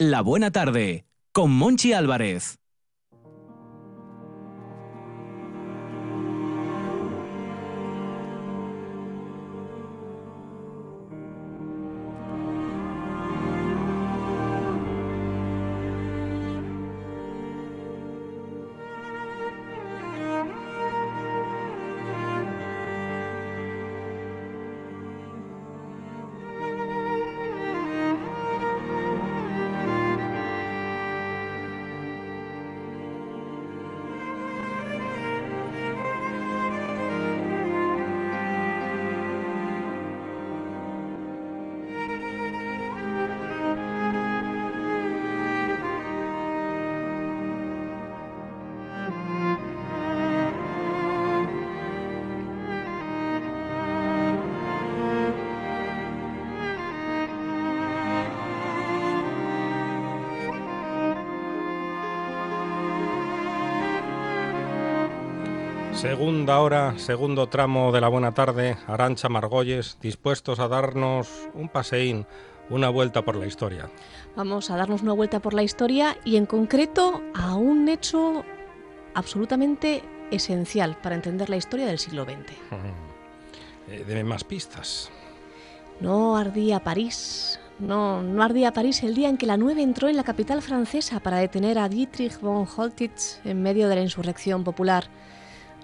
La Buena Tarde, con Monchi Álvarez. Segunda hora, segundo tramo de la buena tarde, Arancha Margolles, dispuestos a darnos un paseín, una vuelta por la historia. Vamos a darnos una vuelta por la historia y en concreto a un hecho absolutamente esencial para entender la historia del siglo XX. Eh, deme más pistas. No ardía París. No, no ardía París el día en que la 9 entró en la capital francesa para detener a Dietrich von Holtitz en medio de la insurrección popular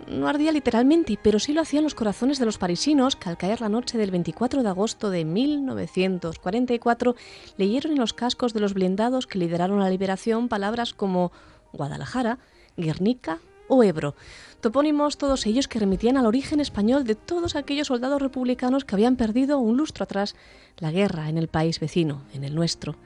no ardía literalmente, pero sí lo hacían los corazones de los parisinos que al caer la noche del 24 de agosto de 1944 leyeron en los cascos de los blindados que lideraron la liberación palabras como Guadalajara, Guernica o Ebro, topónimos todos ellos que remitían al origen español de todos aquellos soldados republicanos que habían perdido un lustro atrás la guerra en el país vecino, en el nuestro.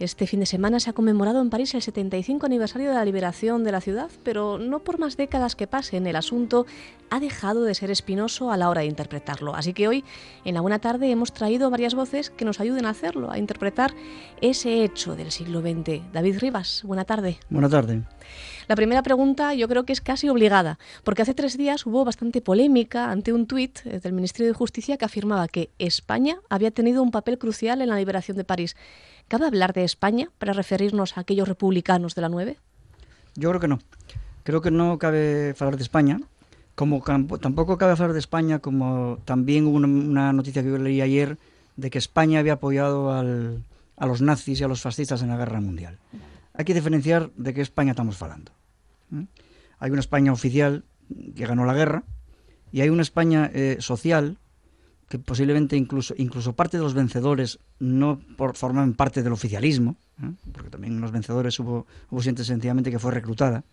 Este fin de semana se ha conmemorado en París el 75 aniversario de la liberación de la ciudad, pero no por más décadas que pasen, el asunto ha dejado de ser espinoso a la hora de interpretarlo. Así que hoy, en la buena tarde, hemos traído varias voces que nos ayuden a hacerlo, a interpretar ese hecho del siglo XX. David Rivas, buena tarde. Buena tarde. La primera pregunta yo creo que es casi obligada, porque hace tres días hubo bastante polémica ante un tuit del Ministerio de Justicia que afirmaba que España había tenido un papel crucial en la liberación de París. ¿Cabe hablar de España para referirnos a aquellos republicanos de la 9? Yo creo que no. Creo que no cabe hablar de España. Como tampoco cabe hablar de España, como también hubo una noticia que yo leí ayer de que España había apoyado a los nazis y a los fascistas en la guerra mundial. Hay que diferenciar de qué España estamos hablando. Hay una España oficial que ganó la guerra y hay una España eh, social que posiblemente incluso, incluso parte de los vencedores no por, forman parte del oficialismo, ¿eh? porque también en los vencedores hubo, hubo gente sencillamente que fue reclutada,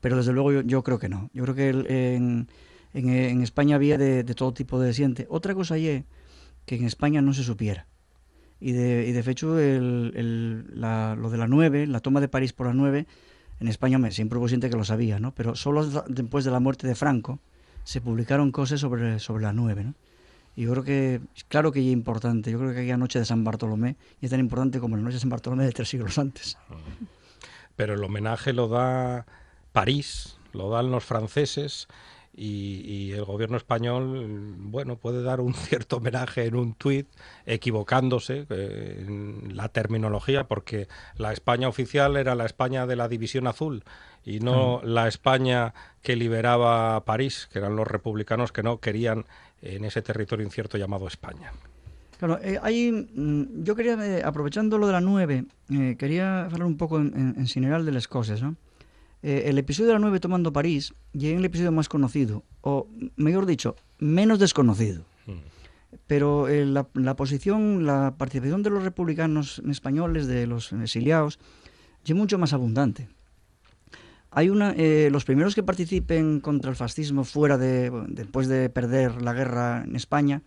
pero desde luego yo, creo que no. Yo creo que en, en, España había de, todo tipo de gente. Otra cosa es que en España no se supiera. Y de, y de hecho el, el, la, lo de la 9, la toma de París por la 9, en España me, siempre hubo gente que lo sabía, ¿no? pero solo después de la muerte de Franco, se publicaron cosas sobre, sobre la 9. ¿no? Y yo creo que, claro que es importante, yo creo que aquella noche de San Bartolomé es tan importante como la noche de San Bartolomé de tres siglos antes. Pero el homenaje lo da París, lo dan los franceses y, el gobierno español, bueno, puede dar un cierto homenaje en un tuit, equivocándose eh, en la terminología, porque la España oficial era la España de la División Azul y no la España que liberaba París, que eran los republicanos que no querían en ese territorio incierto llamado España. Claro, eh, mm, yo quería, eh, aprovechando lo de la 9, quería hablar un poco en, en general de las cosas, ¿no? Eh, el episodio de la 9 tomando París y el episodio más conocido, o mejor dicho, menos desconocido. Mm. Pero eh, la, posición, la participación de los republicanos españoles, de los exiliados, es mucho más abundante. Hay una, eh, los primeros que participen contra el fascismo fuera de, después de perder la guerra en España,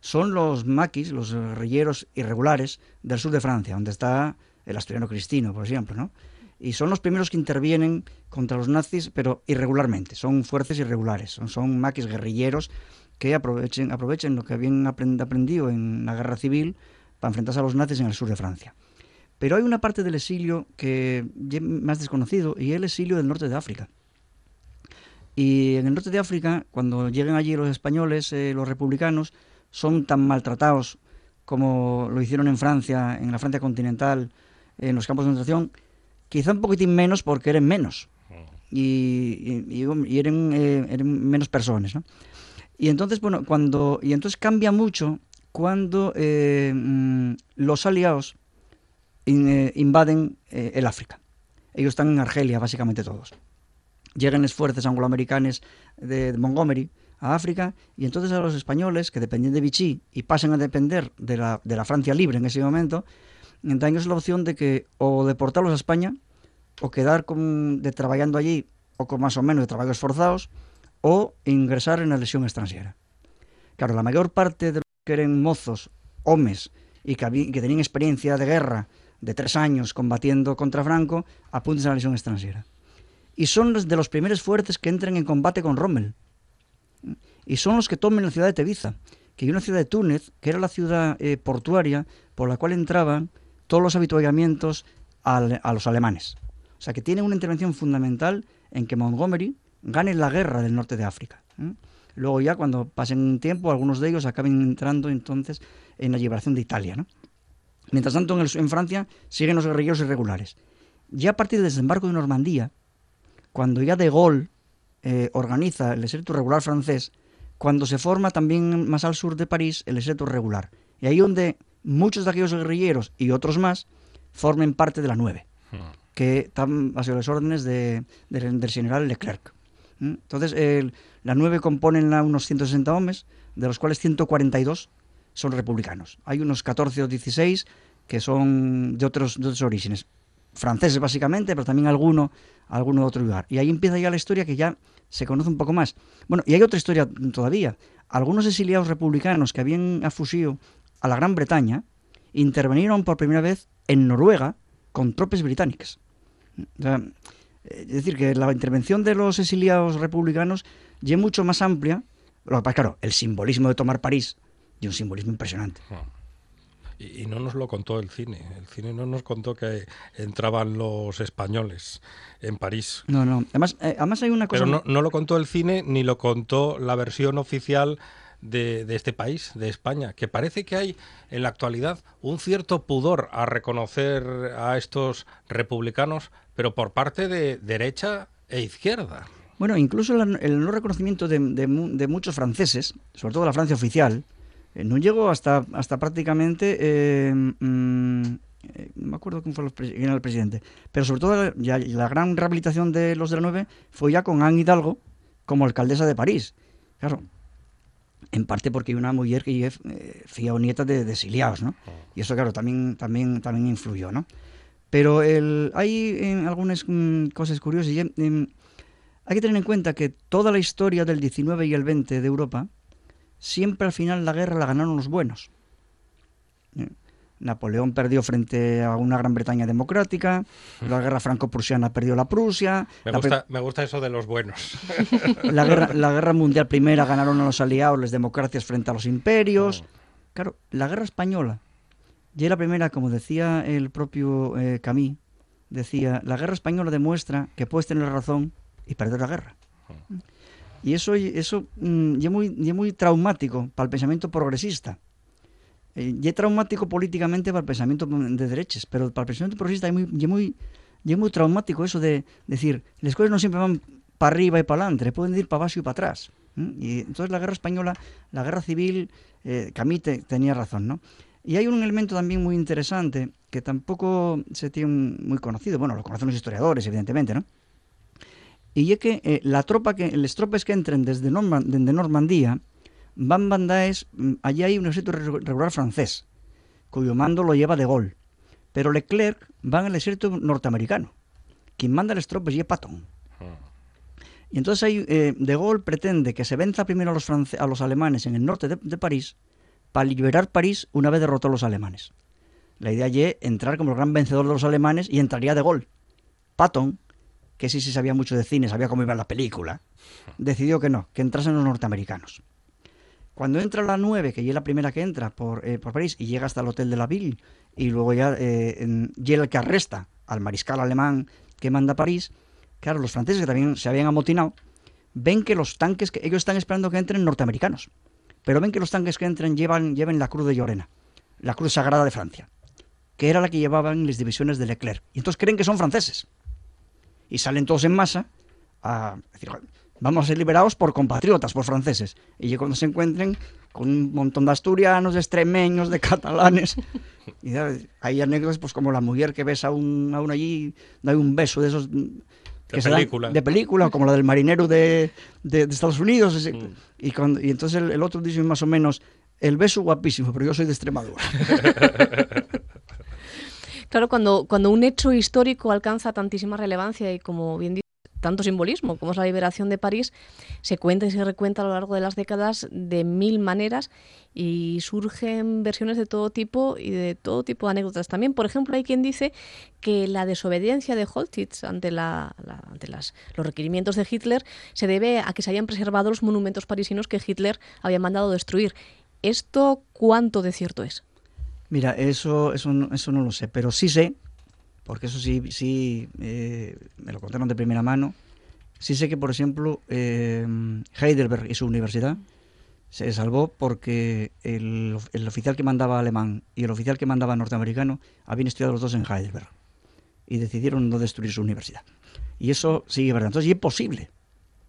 son los maquis, los guerrilleros irregulares del sur de Francia, donde está el asturiano Cristino, por ejemplo, ¿no? Y son los primeros que intervienen contra los nazis, pero irregularmente, son fuerzas irregulares, son, son maquis guerrilleros que aprovechen, aprovechen lo que habían aprendido en la guerra civil para enfrentarse a los nazis en el sur de Francia. Pero hay una parte del exilio que es más desconocido y es el exilio del norte de África. Y en el norte de África, cuando llegan allí los españoles, eh, los republicanos, son tan maltratados como lo hicieron en Francia, en la Francia continental, en los campos de concentración, quizá un poquitín menos porque eran menos y, y, eran, eh, eran, menos personas. ¿no? Y entonces, bueno, cuando, y entonces cambia mucho cuando eh, mm, los aliados eh, invaden el África. Ellos están en Argelia, básicamente todos. Llegan las fuerzas angloamericanas de, de Montgomery a África y entonces a los españoles que dependían de Vichy y pasan a depender de la, de la Francia libre en ese momento, dan la opción de que o deportarlos a España o quedar con, de trabajando allí o con más o menos de trabajos forzados o ingresar en la lesión extranjera. Claro, la mayor parte de los que eran mozos, hombres y que, que tenían experiencia de guerra de tres años combatiendo contra Franco, apuntan a la lesión extranjera. Y son los de los primeros fuertes que entran en combate con Rommel y son los que tomen la ciudad de Tebiza, que hay una ciudad de Túnez, que era la ciudad eh, portuaria por la cual entraban todos los habituallamientos a los alemanes. O sea que tiene una intervención fundamental en que Montgomery gane la guerra del norte de África. Luego ya cuando pasen un tiempo, algunos de ellos acaben entrando entonces en la liberación de Italia. Mientras tanto, en, Francia siguen los guerrilleros irregulares. Ya a partir del desembarco de Normandía, cuando ya de Gaulle eh, organiza el ejército regular francés, cuando se forma también más al sur de París el ejército regular. Y ahí donde muchos de aquellos guerrilleros y otros más formen parte de la 9, hmm. que están bajo las órdenes de, del general Leclerc. ¿Mm? Entonces, la 9 componen unos 160 hombres, de los cuales 142 son republicanos. Hay unos 14 o 16 que son de otros, de otros orígenes, franceses básicamente, pero también alguno, alguno de otro lugar. Y ahí empieza ya la historia que ya se conoce un poco más. Bueno, y hay otra historia todavía. Algunos exiliados republicanos que habían afusido a la Gran Bretaña intervinieron por primera vez en Noruega con tropas británicas. es decir, que la intervención de los exiliados republicanos ya es mucho más amplia. Claro, el simbolismo de tomar París y un simbolismo impresionante. Ah. Y, no nos lo contó el cine. El cine no nos contó que entraban los españoles en París. No, no. Además, eh, además hay una cosa... Pero no, lo contó el cine ni lo contó la versión oficial de, este país, de España, que parece que hay en la actualidad un cierto pudor a reconocer a estos republicanos, pero por parte de derecha e izquierda. Bueno, incluso el, no reconocimiento de, muchos franceses, sobre todo la Francia oficial, eh, no llegó hasta, hasta prácticamente... Eh, mm, eh, no me acuerdo quién, fue el presidente, pero sobre todo ya, la gran rehabilitación de los de la 9 fue ya con Anne Hidalgo como alcaldesa de París. Claro, en parte porque hay una mujer que es fía o nieta de, exiliados, ¿no? Oh. Y eso, claro, también, también, también influyó, ¿no? Pero el, hay algunas mm, cosas curiosas. Y, em, hay que tener en cuenta que toda la historia del 19 y el 20 de Europa siempre al final la guerra la ganaron los buenos. Napoleón perdió frente a una Gran Bretaña democrática, la guerra franco-prusiana perdió la Prusia. Me gusta, eso de los buenos. La guerra, la guerra mundial primera ganaron a los aliados, las democracias frente a los imperios. Oh. Claro, la guerra española, ya la primera, como decía el propio eh, Camille, decía, la guerra española demuestra que puedes tener razón y perder la guerra. Oh. Y eso, eso mm, es muy, muy traumático para el pensamiento progresista. Eh, y es traumático políticamente para el pensamiento de derechas, pero para el pensamiento progresista es muy, muy, muy traumático eso de decir, las cosas no siempre van para arriba y para adelante, pueden ir para abajo y para atrás. Y entonces la guerra española, la guerra civil, eh, Camite tenía razón, ¿no? Y hay un elemento también muy interesante que tampoco se tiene muy conocido, bueno, lo conocen los historiadores, evidentemente, ¿no? y es que eh, la tropa que, las tropas que entren desde, Normandía van bandaes, mm, allí hay un ejército regular francés, cuyo mando lo lleva de Gaulle, pero Leclerc va en el ejército norteamericano. Quien manda las tropas y es Patton. Ah. Y entonces ahí, eh, De Gaulle pretende que se venza primero a los, a los alemanes en el norte de, París para liberar París una vez derrotados los alemanes. La idea es entrar como el gran vencedor de los alemanes y entraría De Gaulle. Patton, que sí, sí sabía mucho de cine, sabía cómo iba la película, decidió que no, que entrasen los norteamericanos. Cuando entra la 9, que ya es la primera que entra por, eh, por París y llega hasta el Hotel de la Ville, y luego ya eh, el que arresta al mariscal alemán que manda a París, claro, los franceses que también se habían amotinado, ven que los tanques, que ellos están esperando que entren norteamericanos, pero ven que los tanques que entren llevan, lleven la cruz de Llorena. la Cruz Sagrada de Francia, que era la que llevaban las divisiones de Leclerc. Y entonces creen que son franceses. Y salen todos en masa a decir, vamos a ser liberados por compatriotas, por franceses. Y cuando se encuentren con un montón de asturianos, de extremeños, de catalanes. Y hay anécdotas pues como la mujer que besa a, un, a uno allí, da un beso de esos de película. de película, como la del marinero de, de, Estados Unidos. Mm. Y, cuando, y entonces el, otro dice más o menos, el beso guapísimo, pero yo soy de Extremadura. claro, cuando, cuando un hecho histórico alcanza tantísima relevancia y como bien dice, tanto simbolismo como es la liberación de París, se cuenta y se recuenta a lo largo de las décadas de mil maneras y surgen versiones de todo tipo y de todo tipo de anécdotas también. Por ejemplo, hay quien dice que la desobediencia de Holtitz ante, la, los requerimientos de Hitler se debe a que se hayan preservado los monumentos parisinos que Hitler había mandado destruir. ¿Esto cuánto de cierto es? Mira, eso, eso, eso no lo sé, pero sí sé porque eso sí, sí eh, me lo contaron de primera mano. Sí sé que, por ejemplo, eh, Heidelberg y su universidad se salvó porque el, oficial que mandaba alemán y el oficial que mandaba norteamericano habían estudiado los dos en Heidelberg y decidieron no destruir su universidad. Y eso sigue verdad. Entonces, y es posible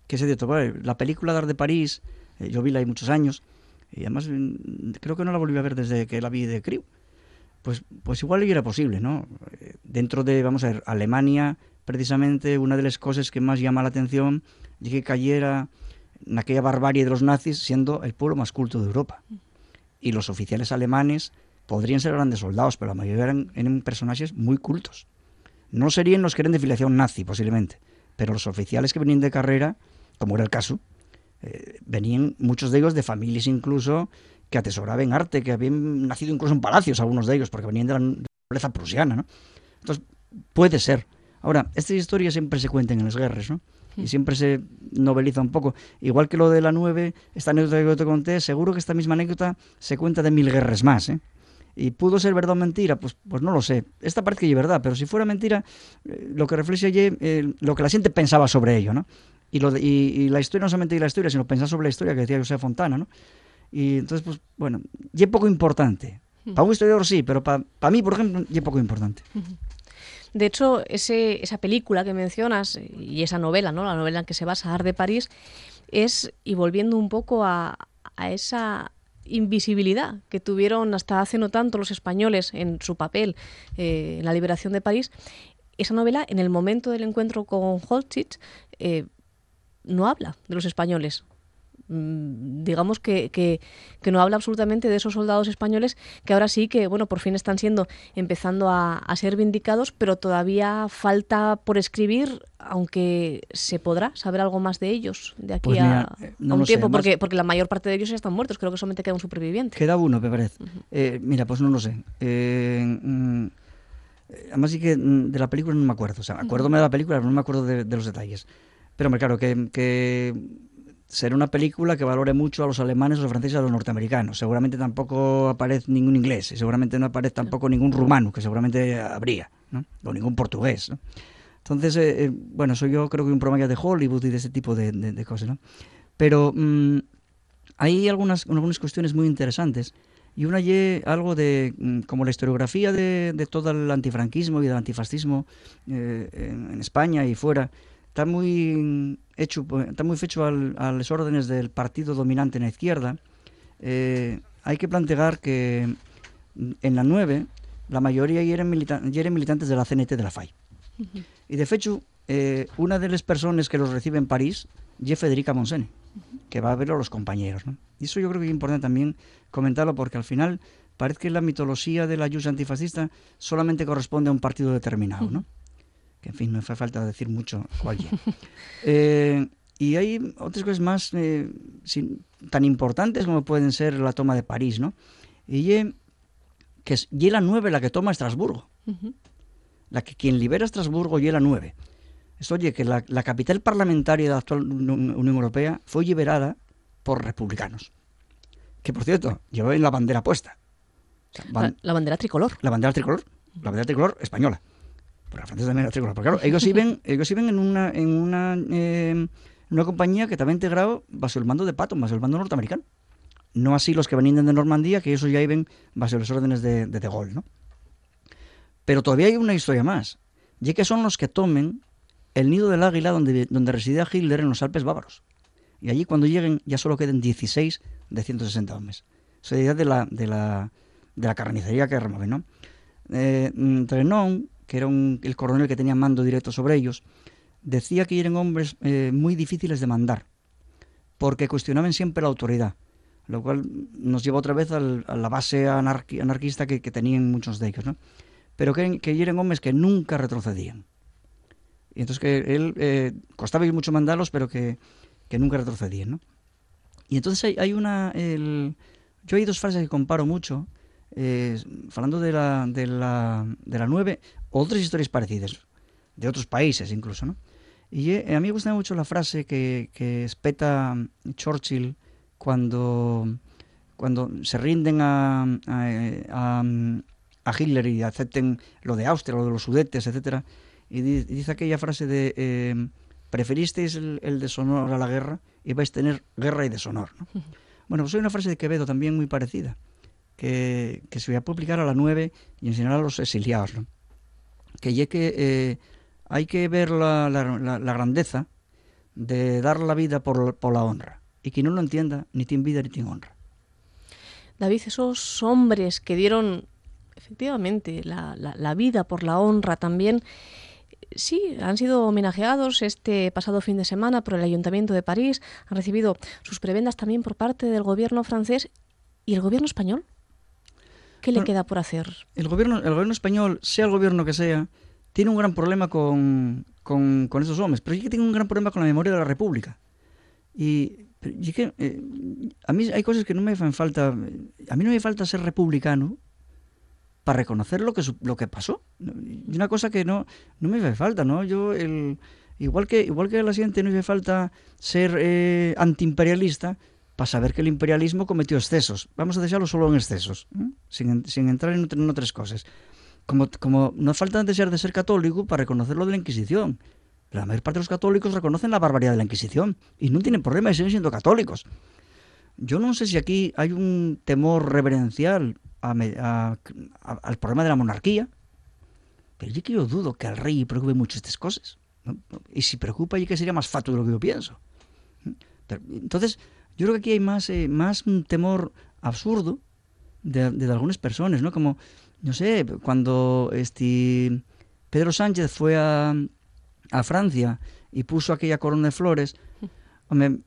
que se de La película Dar de París, eh, yo vi la hay muchos años y además mm, creo que no la volví a ver desde que la vi de Crew pues, pues igual era posible, ¿no? Dentro de, vamos a ver, Alemania, precisamente una de las cosas que más llama la atención es que cayera en aquella barbarie de los nazis siendo el pueblo más culto de Europa. Y los oficiales alemanes podrían ser grandes soldados, pero la mayoría eran, personajes muy cultos. No serían los que eran de filiación nazi, posiblemente, pero los oficiales que venían de carrera, como era el caso, eh, venían muchos de ellos de familias incluso que atesoraban arte, que habían nacido incluso en palacios algunos de ellos, porque venían de la nobleza prusiana, ¿no? Entonces, puede ser. Ahora, estas historias siempre se cuentan en las guerras, ¿no? Y siempre se noveliza un poco. Igual que lo de la 9, esta anécdota que te conté, seguro que esta misma anécdota se cuenta de mil guerras más, ¿eh? ¿Y pudo ser verdad o mentira? Pues, pues no lo sé. Esta parte que es verdad, pero si fuera mentira, eh, lo que refleja allí, eh, lo que la gente pensaba sobre ello, ¿no? Y, lo y, la historia no solamente la historia, sino pensar sobre la historia que decía José Fontana, ¿no? Y entonces, pues, bueno, y es poco importante. Para un historiador sí, pero para, mí, por ejemplo, y es poco importante. De hecho, ese, esa película que mencionas y esa novela, ¿no? la novela en que se basa Ar de París, es, y volviendo un poco a, a esa invisibilidad que tuvieron hasta hace no tanto los españoles en su papel eh, en la liberación de París, esa novela, en el momento del encuentro con Holtitz, eh, no habla de los españoles, digamos que, que, no habla absolutamente de esos soldados españoles que ahora sí que, bueno, por fin están siendo, empezando a, ser vindicados, pero todavía falta por escribir, aunque se podrá saber algo más de ellos de aquí pues a, eh, un tiempo, porque, porque la mayor parte de ellos ya están muertos, creo que solamente queda un superviviente. Queda uno, me parece. Eh, mira, pues no lo sé. Eh, mm, además sí que mm, de la película no me acuerdo, o sea, acuérdome de la película, pero no me acuerdo de, los detalles. Pero claro, que, que será una película que valore mucho a los alemanes, a los franceses a los norteamericanos. Seguramente tampoco aparece ningún inglés, y seguramente no aparece tampoco ningún rumano, que seguramente habría, ¿no? o ningún portugués. ¿no? Entonces, eh, eh, bueno, soy yo creo que un programa de Hollywood y de ese tipo de, cosas. ¿no? Pero mm, hay algunas, algunas cuestiones muy interesantes. Y una y algo de, mm, como la historiografía de, todo el antifranquismo y del antifascismo eh, en España y fuera, está muy hecho, está muy fecho al, a las órdenes del partido dominante en la izquierda, eh, hay que plantear que en la 9 la mayoría ya eran, militantes de la CNT de la FAI. Y de hecho, eh, una de las personas que los recibe en París es Federica Monsene, que va a verlo a los compañeros. Y eso yo creo que es importante también comentarlo porque al final parece que la mitología de la ayuda antifascista solamente corresponde a un partido determinado. ¿no? Que en fin, no hace falta decir mucho cuál eh, y hay otras cosas más eh, tan importantes como pueden ser la toma de París, ¿no? Y que es y la 9 la que toma Estrasburgo. La que quien libera Estrasburgo y la 9. Esto oye que la, capital parlamentaria de la actual Unión Europea fue liberada por republicanos. Que por cierto, llevaban la bandera puesta. la bandera tricolor. La bandera tricolor. La bandera tricolor española. Porque la francesa también era Porque claro, ellos viven, ellos viven en una, en una, eh, una compañía que estaba integrado bajo el mando de Patton, bajo el mando norteamericano. No así los que venían de Normandía, que esos ya iban bajo las órdenes de, de De Gaulle, ¿no? Pero todavía hay una historia más, y que son los que tomen el nido del águila donde, donde residía Hitler en los Alpes bávaros. Y allí cuando lleguen ya solo queden 16 de 160 hombres. Esa idea de la, de la, de la carnicería que remueven, ¿no? Eh, Trenon, que era el coronel que tenía mando directo sobre ellos, decía que eran hombres eh, muy difíciles de mandar, porque cuestionaban siempre la autoridad, lo cual nos lleva otra vez a la base anarqui, anarquista que, tenían muchos de ellos, ¿no? pero que, que eran hombres que nunca retrocedían. Y entonces que él eh, costaba mucho mandarlos, pero que, nunca retrocedían. ¿no? Y entonces hay, una... Yo hay dos frases que comparo mucho, eh, hablando de la, de, la, de la 9, otras historias parecidas, de otros países incluso, ¿no? Y eh, a mí me gusta mucho la frase que, que espeta Churchill cuando, cuando se rinden a, a, a, Hitler y acepten lo de Austria, lo de los sudetes, etcétera, y dice aquella frase de eh, preferisteis el, el, deshonor a la guerra y vais a tener guerra y deshonor. ¿no? Bueno, pues hay una frase de Quevedo también muy parecida, que, que se voy a publicar a la 9 y enseñar a los exiliados. ¿no? Que que eh, hay que ver la, la, la, la, grandeza de dar la vida por, por la honra. Y quien no lo entienda, ni tiene vida ni tiene honra. David, esos hombres que dieron efectivamente la, la, la, vida por la honra también, sí, han sido homenajeados este pasado fin de semana por el Ayuntamiento de París, han recibido sus prebendas también por parte del gobierno francés y el gobierno español. ¿Qué le bueno, queda por hacer? El gobierno, el gobierno español, sea el gobierno que sea, tiene un gran problema con, con, con esos hombres, pero sí que tiene un gran problema con la memoria de la República. Y, y que, eh, a mí hay cosas que no me hacen falta. A mí no me falta ser republicano para reconocer lo que, lo que pasó. Y una cosa que no, no me hace falta, ¿no? Yo, el, igual, que, igual que a la siguiente no me hace falta ser eh, antiimperialista para saber que el imperialismo cometió excesos. Vamos a dejarlo solo en excesos, sin, entrar en, otras cosas. Como, como no falta desear de ser católico para reconocer lo de la Inquisición. La mayor parte de los católicos reconocen la barbaridad de la Inquisición y no tienen problema de seguir siendo católicos. Yo no sé si aquí hay un temor reverencial al problema de la monarquía, pero yo que yo dudo que al rey preocupe mucho estas cosas. Y si preocupa, yo que sería más fato de lo que yo pienso. Entonces, yo creo que aquí hay más, eh, más un temor absurdo de, de, algunas personas, ¿no? Como, no sé, cuando este Pedro Sánchez fue a, a Francia y puso aquella corona de flores, hombre,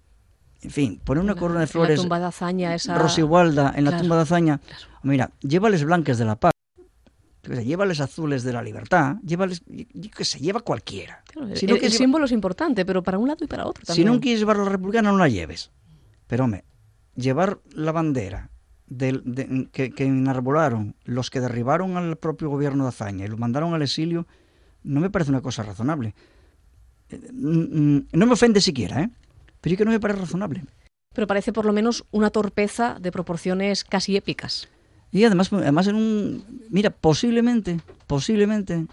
en fin, poner una corona de flores. La tumba de hazaña, esa. Rosigualda, en la tumba de hazaña. Claro. Mira, llévales blancas de la paz. Llévales azules de la libertad, llévales, yo que se lleva cualquiera. Claro, si el, no el símbolo es importante, pero para un lado y para otro también. Si no quieres llevar la republicana, no la lleves. Pero, hombre, llevar la bandera de, de, que, que enarbolaron los que derribaron al propio gobierno de Azaña y lo mandaron al exilio, no me parece una cosa razonable. No me ofende siquiera, ¿eh? pero es que no me parece razonable. Pero parece por lo menos una torpeza de proporciones casi épicas. Y además, además en un... Mira, posiblemente, posiblemente,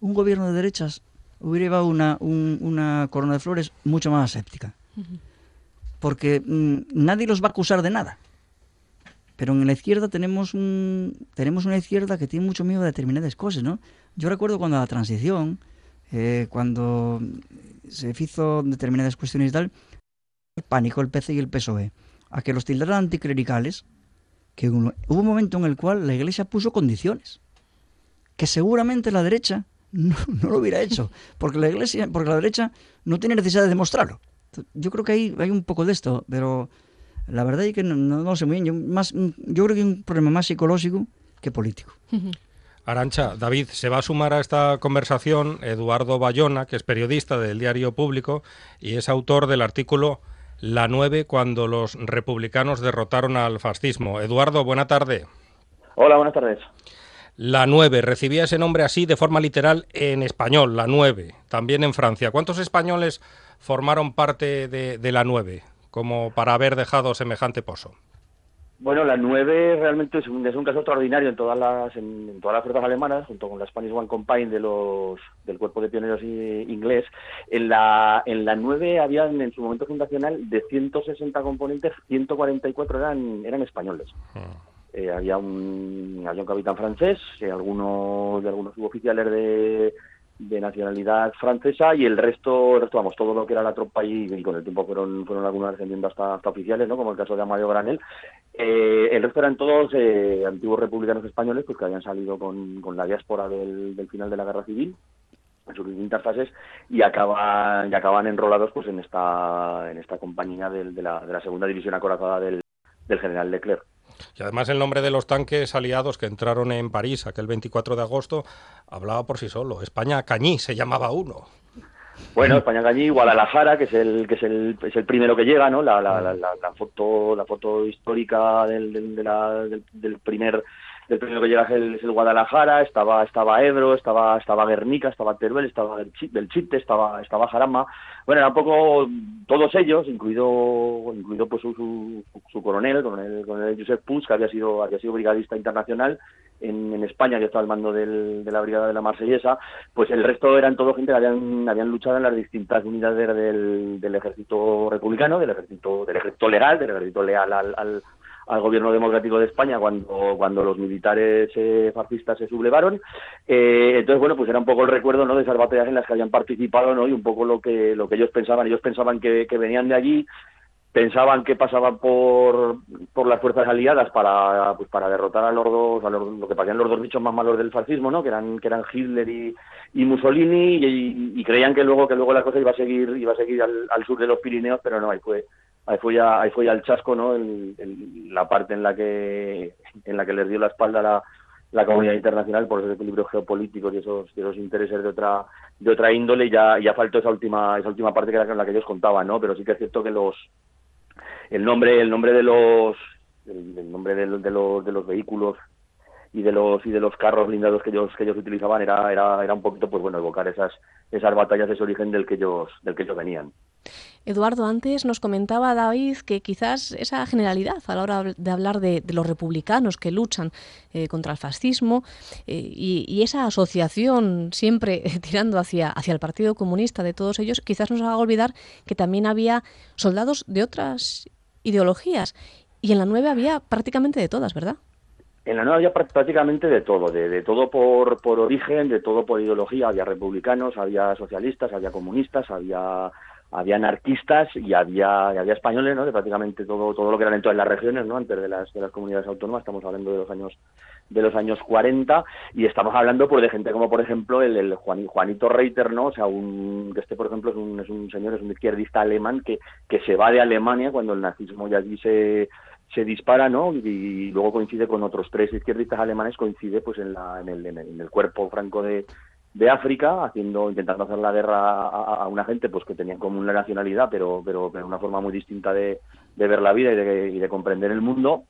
un gobierno de derechas hubiera llevado una, un, una corona de flores mucho más aséptica. Uh -huh. Porque mmm, nadie los va a acusar de nada. Pero en la izquierda tenemos, un, tenemos una izquierda que tiene mucho miedo de determinadas cosas, ¿no? Yo recuerdo cuando la transición, eh, cuando se hizo determinadas cuestiones y tal, el pánico el PC y el PSOE, a que los tildaran anticlericales, que hubo un momento en el cual la Iglesia puso condiciones, que seguramente la derecha no, no lo hubiera hecho, porque la Iglesia, porque la derecha no tiene necesidad de demostrarlo. Yo creo que hay, hay un poco de esto, pero la verdad es que no, no, no sé muy bien. Yo, más, yo creo que hay un problema más psicológico que político. Arancha, David, se va a sumar a esta conversación Eduardo Bayona, que es periodista del Diario Público y es autor del artículo La 9 cuando los republicanos derrotaron al fascismo. Eduardo, buena tarde. Hola, buenas tardes. La 9, recibía ese nombre así de forma literal en español, la 9, también en Francia. ¿Cuántos españoles formaron parte de, de la 9 como para haber dejado semejante pozo? Bueno, la 9 realmente es un, es un caso extraordinario en todas las en, todas las fuerzas alemanas, junto con la Spanish One Company de los del cuerpo de pioneros inglés. En la en la 9 había en su momento fundacional de 160 componentes, 144 eran eran españoles. Ah. Eh, había un había capitán francés, eh, algunos de algunos suboficiales de de nacionalidad francesa y el resto, resto, vamos, todo lo que era la tropa y, con el tiempo fueron, fueron algunas ascendiendo hasta, hasta oficiales, ¿no? Como el caso de Amadio Granel. Eh, el resto eran todos eh, antiguos republicanos españoles pues que habían salido con, con la diáspora del, del final de la guerra civil en sus distintas fases y acaban y acaban enrolados pues en esta en esta compañía del, de, la, de la segunda división acorazada del, del general Leclerc. Y además el nombre de los tanques aliados que entraron en París aquel 24 de agosto hablaba por sí solo. España Cañí se llamaba uno. Bueno, España Cañí, Guadalajara, que es el que es el, es el primero que llega, ¿no? La, la, la, la foto la foto histórica del, del, del, del primer el primero que llega es el, Guadalajara, estaba estaba Ebro, estaba estaba Guernica, estaba Teruel, estaba del Chite, estaba estaba Jarama. Bueno, era un poco todos ellos, incluido incluido pues su, su, coronel, coronel, coronel Josep Puig, que había sido había sido brigadista internacional en, en España, que estaba al mando del, de la brigada de la Marsellesa, pues el resto eran todo gente que habían habían luchado en las distintas unidades del, del ejército republicano, del ejército del ejército legal, del ejército leal al, al al gobierno democrático de España cuando, cuando los militares eh, fascistas se sublevaron. Eh, entonces, bueno, pues era un poco el recuerdo ¿no? de esas batallas en las que habían participado ¿no? y un poco lo que, lo que ellos pensaban. Ellos pensaban que, que venían de allí, pensaban que pasaban por, por las fuerzas aliadas para, pues, para derrotar a los dos, a los, lo que parecían los dos bichos más malos del fascismo, ¿no? que eran, que eran Hitler y, Mussolini, y, y, creían que luego, que luego la cosa iba a seguir, iba a seguir al, al sur de los Pirineos, pero no, ahí fue ahí fue ya ahí fue ya el chasco no la parte en la que en la que les dio la espalda la, la comunidad internacional por esos equilibrios geopolíticos y esos, esos intereses de otra de otra índole ya ya faltó esa última esa última parte que era la que ellos contaban no pero sí que es cierto que los el nombre el nombre de los el, nombre de, de, los de los vehículos y de los y de los carros blindados que ellos que ellos utilizaban era era era un poquito pues bueno evocar esas esas batallas ese origen del que ellos del que ellos venían Eduardo, antes nos comentaba David que quizás esa generalidad a la hora de hablar de, los republicanos que luchan eh, contra el fascismo eh, y, esa asociación siempre tirando hacia, hacia el Partido Comunista de todos ellos, quizás nos haga olvidar que también había soldados de otras ideologías y en la nueve había prácticamente de todas, ¿verdad? En la nueva había prácticamente de todo, de, todo por, por origen, de todo por ideología. Había republicanos, había socialistas, había comunistas, había había anarquistas y había, había españoles, ¿no? De prácticamente todo, todo lo que eran en todas las regiones, ¿no? Antes de las, de las comunidades autónomas, estamos hablando de los años de los años 40 y estamos hablando pues de gente como por ejemplo el, el Juanito Reiter, ¿no? O sea, un este por ejemplo es un, es un señor, es un izquierdista alemán que, que se va de Alemania cuando el nazismo ya allí se se dispara, ¿no? Y, luego coincide con otros tres izquierdistas alemanes, coincide pues en, la, en, el, en el cuerpo franco de, de África, haciendo, intentando hacer la guerra a, una gente pues que tenía común la nacionalidad, pero, pero, una forma muy distinta de, de ver la vida y de, y de, comprender el mundo.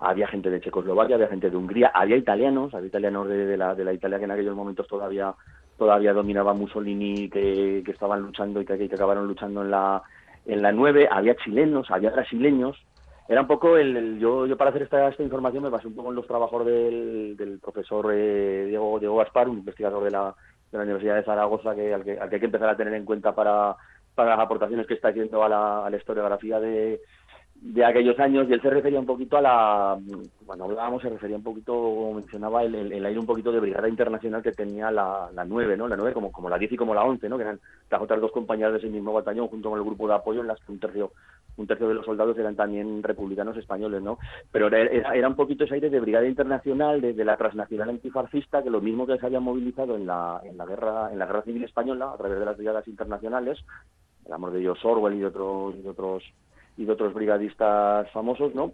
Había gente de Checoslovaquia, había gente de Hungría, había italianos, había italianos de, la, de la Italia que en aquellos momentos todavía todavía dominaba Mussolini, que, que estaban luchando y que, que acabaron luchando en la en la 9, había chilenos, había brasileños, era un poco el, yo, yo para hacer esta, esta información me basé un poco en los trabajos del, del profesor eh, Diego, Diego Gaspar, un investigador de la, de la Universidad de Zaragoza que al, que al, que hay que empezar a tener en cuenta para, para las aportaciones que está haciendo a la, a la historiografía de, de aquellos años. Y él se refería un poquito a la cuando hablábamos se refería un poquito como mencionaba el, el, aire un poquito de brigada internacional que tenía la, la 9 no la 9 como como la 10 y como la 11 no que eran las otras dos compañías de ese mismo batallón junto con el grupo de apoyo en las que un tercio un tercio de los soldados eran también republicanos españoles no pero era, era un poquito ese aire de brigada internacional de, de, la transnacional antifascista que lo mismo que se había movilizado en la en la guerra en la guerra civil española a través de las brigadas internacionales hablamos de ellos Orwell y de otros y de otros y de otros brigadistas famosos, ¿no?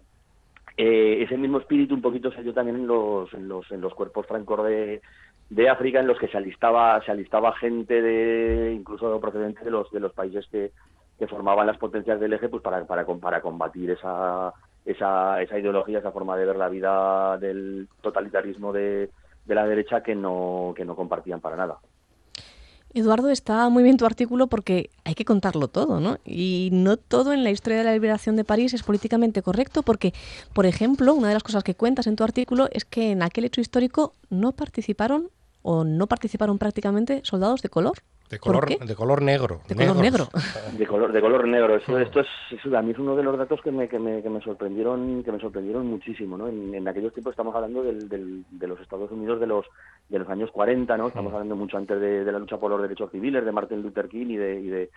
Eh, ese mismo espíritu un poquito salió también en los, en los, en los cuerpos francos de, de África en los que se alistaba, se alistaba gente de, incluso procedente de los, de los países que, que formaban las potencias del eje, pues para, para, para combatir esa, esa, esa ideología, esa forma de ver la vida del totalitarismo de, de la derecha que no, que no compartían para nada. Eduardo, está muy bien tu artículo porque hay que contarlo todo, ¿no? Y no todo en la historia de la liberación de París es políticamente correcto porque, por ejemplo, una de las cosas que cuentas en tu artículo es que en aquel hecho histórico no participaron o no participaron prácticamente soldados de color. De color, de color negro. De color negro. De color, de color negro. Esto, esto es, a mí es uno de los datos que me, que me, que me sorprendieron, que me sorprendieron muchísimo, ¿no? En, aquellos tiempos estamos hablando del, del, de los Estados Unidos de los de los años 40, ¿no? Estamos hablando mucho antes de, la lucha por los derechos civiles, de Martin Luther King y de y de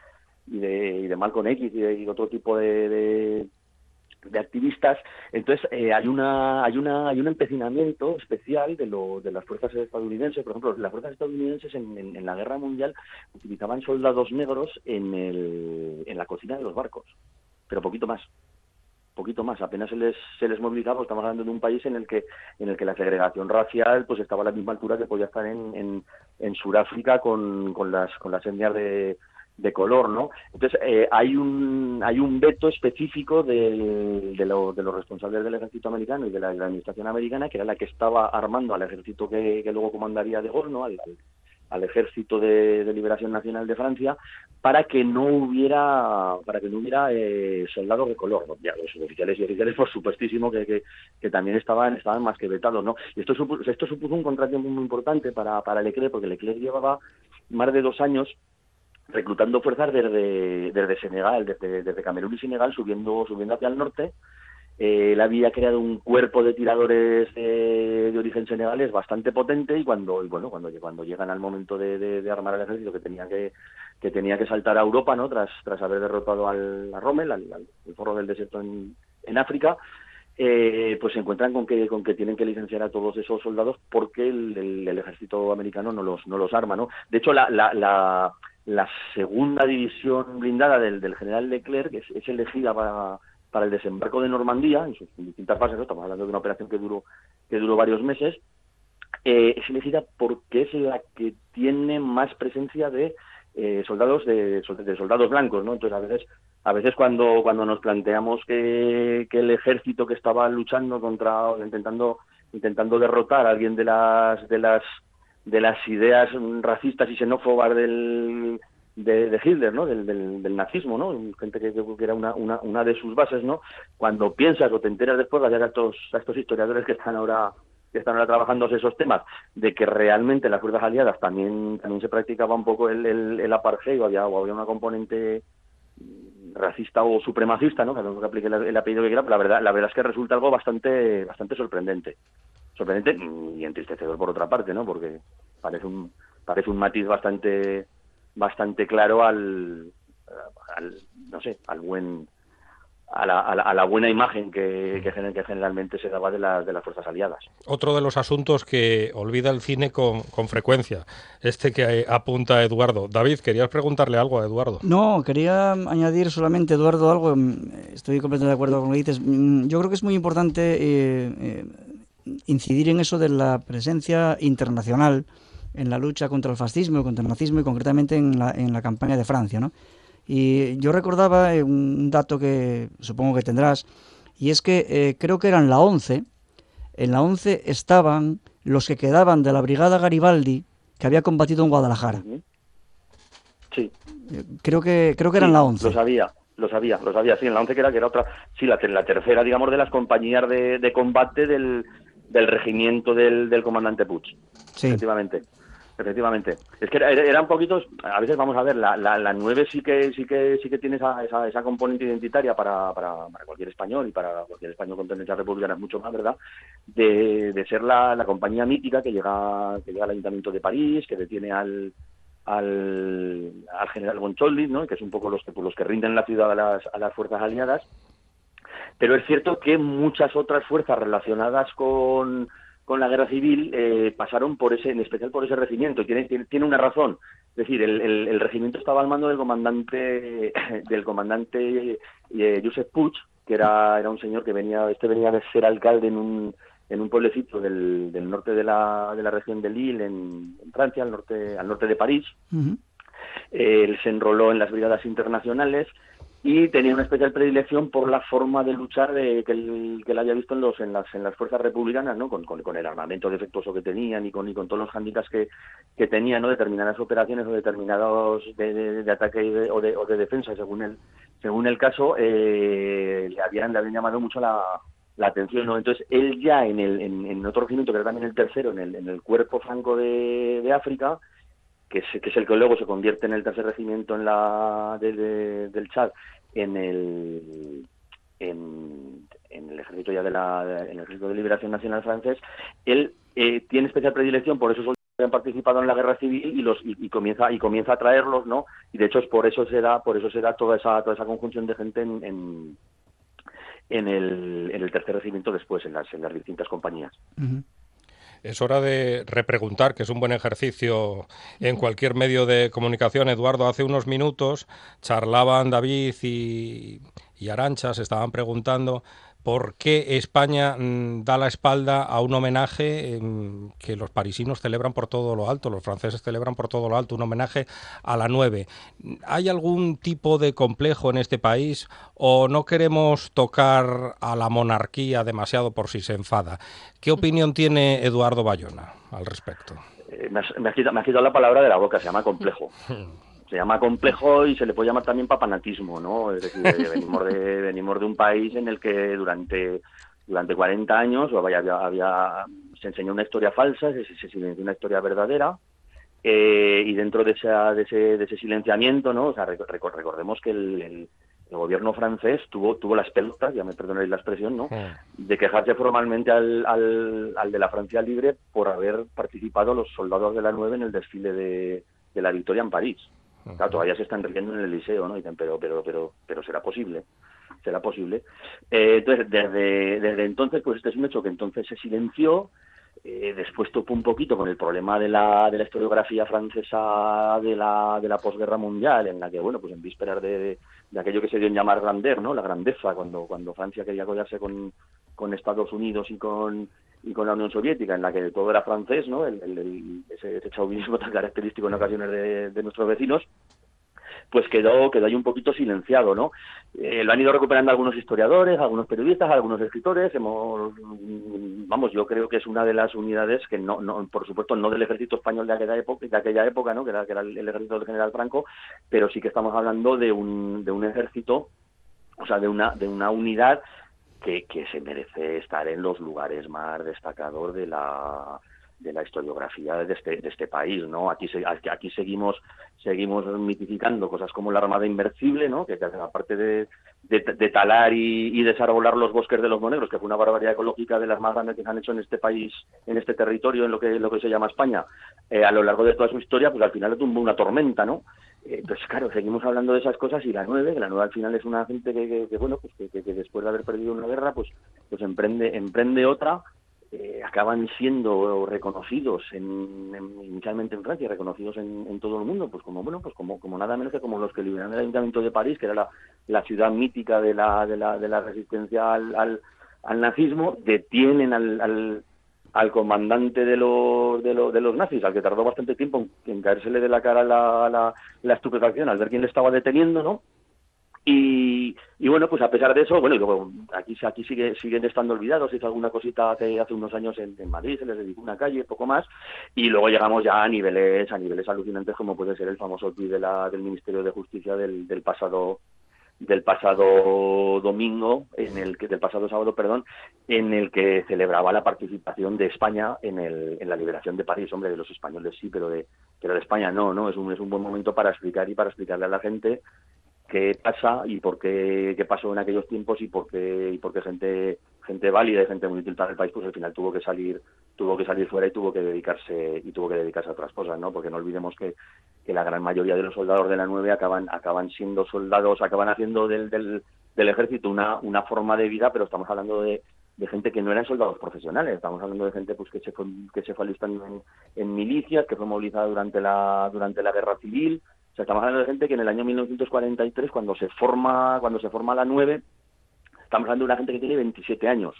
y de, y de Malcolm X y de otro tipo de de activistas. Entonces eh, hay una hay una hay un empecinamiento especial de lo, de las fuerzas estadounidenses. Por ejemplo, las fuerzas estadounidenses en, en, la guerra mundial utilizaban soldados negros en el, en la cocina de los barcos, pero poquito más poquito más apenas se les se les movilizaba estamos hablando de un país en el que en el que la segregación racial pues estaba a la misma altura que podía estar en, en, en Sudáfrica con, con las con las etnias de de color, ¿no? Entonces eh, hay un hay un veto específico de, de, los responsables del ejército americano y de la, administración americana, que era la que estaba armando al ejército que, luego comandaría de Gaulle, ¿no? Al, ejército de, liberación nacional de Francia, para que no hubiera para que no hubiera eh, soldados de color, ¿no? ya, los oficiales y oficiales por supuestísimo que, que, también estaban estaban más que vetados, ¿no? Y esto supuso, esto supuso un contratiempo muy importante para para Leclerc, porque Leclerc llevaba más de dos años reclutando fuerzas desde, desde Senegal, desde, desde Camerún y Senegal, subiendo, subiendo hacia el norte. Eh, él había creado un cuerpo de tiradores de, origen senegalés bastante potente y cuando bueno cuando cuando llegan al momento de, armar el ejército que tenía que que tenía que saltar a Europa no tras tras haber derrotado al a Rommel al, al forro del desierto en, en África eh, pues se encuentran con que con que tienen que licenciar a todos esos soldados porque el, el, ejército americano no los no los arma no de hecho la, la, la la segunda división blindada del, del general Leclerc es, es elegida para, para, el desembarco de Normandía, en sus distintas fases, estamos hablando de una operación que duró, que duró varios meses, eh, es elegida porque es la que tiene más presencia de eh, soldados de, de, soldados blancos, ¿no? Entonces a veces a veces cuando cuando nos planteamos que, que el ejército que estaba luchando contra intentando intentando derrotar a alguien de las de las de las ideas racistas y xenófobas del, de, Hitler, ¿no? Del, del, nazismo, ¿no? Gente que, que era una, una, una, de sus bases, ¿no? Cuando piensas o te enteras después, de a estos, a estos historiadores que están ahora que están ahora trabajando esos temas, de que realmente en las fuerzas aliadas también también se practicaba un poco el, el, apartheid o había, o había una componente racista o supremacista, ¿no? Que aplique el, apellido que quiera, pero la verdad, la verdad es que resulta algo bastante bastante sorprendente sorprendente y entristecedor por otra parte, ¿no? Porque parece un parece un matiz bastante bastante claro al, al no sé, al buen a la, a la, buena imagen que, que, generalmente se daba de, de las fuerzas aliadas. Otro de los asuntos que olvida el cine con, con, frecuencia, este que apunta Eduardo. David, ¿querías preguntarle algo a Eduardo? No, quería añadir solamente, Eduardo, algo, estoy completamente de acuerdo con lo que dices. Mm, yo creo que es muy importante eh, eh, incidir en eso de la presencia internacional en la lucha contra el fascismo, contra el nazismo y concretamente en la, en la campaña de Francia. ¿no? Y yo recordaba eh, un dato que supongo que tendrás, y es que eh, creo que eran la 11, en la 11 estaban los que quedaban de la Brigada Garibaldi que había combatido en Guadalajara. Sí. Creo que, creo que eran la 11. Lo sabía. Lo sabía, lo sabía, sí, en la 11 que era, que era otra, sí, la, la tercera, digamos, de las compañías de, de combate del, del regimiento del, del comandante Puig. Sí. Efectivamente. Efectivamente. Es que eran poquitos, a veces vamos a ver, la, la, la 9 sí que sí que sí que tiene esa, esa, esa componente identitaria para, para, para, cualquier español y para cualquier español con tendencias republicanas mucho más, ¿verdad? De, de ser la, la compañía mítica que llega que llega al Ayuntamiento de París, que detiene al al, al general Goncholdi, ¿no? que es un poco los que los que rinden la ciudad a las, a las fuerzas aliadas pero es cierto que muchas otras fuerzas relacionadas con, con la guerra civil eh, pasaron por ese, en especial por ese regimiento. Tiene, tiene, una razón. Es decir, el, el, regimiento estaba al mando del comandante, del comandante eh, Josep Puig, que era, era un señor que venía, este venía de ser alcalde en un, en un pueblecito del, del norte de la, de la región de Lille, en, Francia, al norte, al norte de París. él se enroló en las brigadas internacionales y tenía una especial predilección por la forma de luchar de, que, él, que había visto en, los, en, las, en las fuerzas republicanas, ¿no? Con, con, el armamento defectuoso que tenían y con, y con todos los hándicaps que, que tenían, ¿no? determinadas operaciones o determinados de, de, ataque o, de, o de defensa, según el, según el caso, eh, le, habían, le habían llamado mucho la, la atención. ¿no? Entonces, él ya en, el, en, en otro regimiento, que era también el tercero, en el, en el cuerpo franco de, de África, que es, que es el que luego se convierte en el tercer regimiento en la del Chad en el en, el ejército ya de la en el ejército de liberación nacional francés él eh, tiene especial predilección por esos soldados que han participado en la guerra civil y los y, comienza y comienza a traerlos no y de hecho es por eso se da por eso se da toda esa toda esa conjunción de gente en, en, en el, en el tercer regimiento después en las en las distintas compañías es hora de repreguntar, que es un buen ejercicio en cualquier medio de comunicación. Eduardo, hace unos minutos charlaban David y, y Arancha, se estaban preguntando por qué España mm, da la espalda a un homenaje em, que los parisinos celebran por todo lo alto, los franceses celebran por todo lo alto, un homenaje a la 9. ¿Hay algún tipo de complejo en este país o no queremos tocar a la monarquía demasiado por si se enfada? ¿Qué opinión tiene Eduardo Bayona al respecto? Eh, me, has, me, quitado, la palabra de la boca, se llama complejo. se llama complejo y se le puede llamar también papanatismo, ¿no? Es decir, venimos de, venimos de un país en el que durante durante 40 años había, había, se enseñó una historia falsa, se, se silenció una historia verdadera, eh, y dentro de, esa, de, ese, de ese silenciamiento, ¿no? O sea, recordemos que el, el, gobierno francés tuvo, tuvo las pelotas, ya me perdonéis la expresión, ¿no? De quejarse formalmente al, al, al, de la Francia Libre por haber participado los soldados de la 9 en el desfile de, de la victoria en París todavía se están riendo en el liceo, ¿no? Pero, pero, pero, pero será posible, será posible. Eh, entonces, desde, desde entonces, pues este es un hecho que entonces se silenció, eh, después topó un poquito con el problema de la, de la historiografía francesa de la, de la posguerra mundial, en la que, bueno, pues en vísperas de, de, aquello que se dio en llamar grandeur, ¿no? La grandeza, cuando, cuando Francia quería codearse con, con Estados Unidos y con y con la Unión Soviética, en la que todo era francés, ¿no? El, ese, chauvinismo tan característico en ocasiones de, nuestros vecinos, pues quedó, quedó ahí un poquito silenciado, ¿no? Eh, lo han ido recuperando algunos historiadores, algunos periodistas, algunos escritores. Hemos, vamos, yo creo que es una de las unidades que no, no por supuesto, no del ejército español de aquella época, de aquella época, ¿no? Que era, que era el, ejército del general Franco, pero sí que estamos hablando de un, de un ejército, o sea, de una, de una unidad que, que se merece estar en los lugares más destacados de la de la historiografía de este, de este país, ¿no? Aquí, aquí seguimos seguimos mitificando cosas como la Armada Invencible, ¿no? Que, aparte de, de, talar y, desarrollar los bosques de los monegros, que fue una barbaridad ecológica de las más grandes que se han hecho en este país, en este territorio, en lo que, lo que se llama España, eh, a lo largo de toda su historia, pues al final tumbó una tormenta, ¿no? Eh, pues claro, seguimos hablando de esas cosas y la nueve, que la nueve al final es una gente que, bueno, pues que, después de haber perdido una guerra, pues, pues emprende, emprende otra, eh, acaban siendo reconocidos en, inicialmente en Francia, reconocidos en, en, todo el mundo, pues como bueno, pues como, nada menos que como los que liberaron el Ayuntamiento de París, que era la, la ciudad mítica de la, de la, de la resistencia al, al, al nazismo, detienen al, al al comandante de los, de, los, de los nazis, al que tardó bastante tiempo en, caérsele de la cara la, la, la, estupefacción al ver quién le estaba deteniendo, ¿no? Y, y, bueno, pues a pesar de eso, bueno, luego aquí, aquí sigue, siguen estando olvidados, hizo alguna cosita hace, hace unos años en, en, Madrid, se les dedicó una calle, poco más, y luego llegamos ya a niveles, a niveles alucinantes como puede ser el famoso tuit de la, del Ministerio de Justicia del, del pasado del pasado domingo, en el que, del pasado sábado, perdón, en el que celebraba la participación de España en, el, en la liberación de París. Hombre, de los españoles sí, pero de, pero de España no, ¿no? Es un, es un buen momento para explicar y para explicarle a la gente qué pasa y por qué, qué pasó en aquellos tiempos y por qué, y por qué gente, gente válida y gente muy útil para el país, pues al final tuvo que salir, tuvo que salir fuera y tuvo que dedicarse, y tuvo que dedicarse a otras cosas, ¿no? Porque no olvidemos que que la gran mayoría de los soldados de la 9 acaban, acaban siendo soldados, acaban haciendo del, del, ejército una, una forma de vida, pero estamos hablando de, de gente que no eran soldados profesionales, estamos hablando de gente pues que se fue, que se fue alistando en, en milicias, que fue movilizada durante la, durante la guerra civil, o sea, estamos hablando de gente que en el año 1943, cuando se forma, cuando se forma la 9, estamos hablando de una gente que tiene 27 años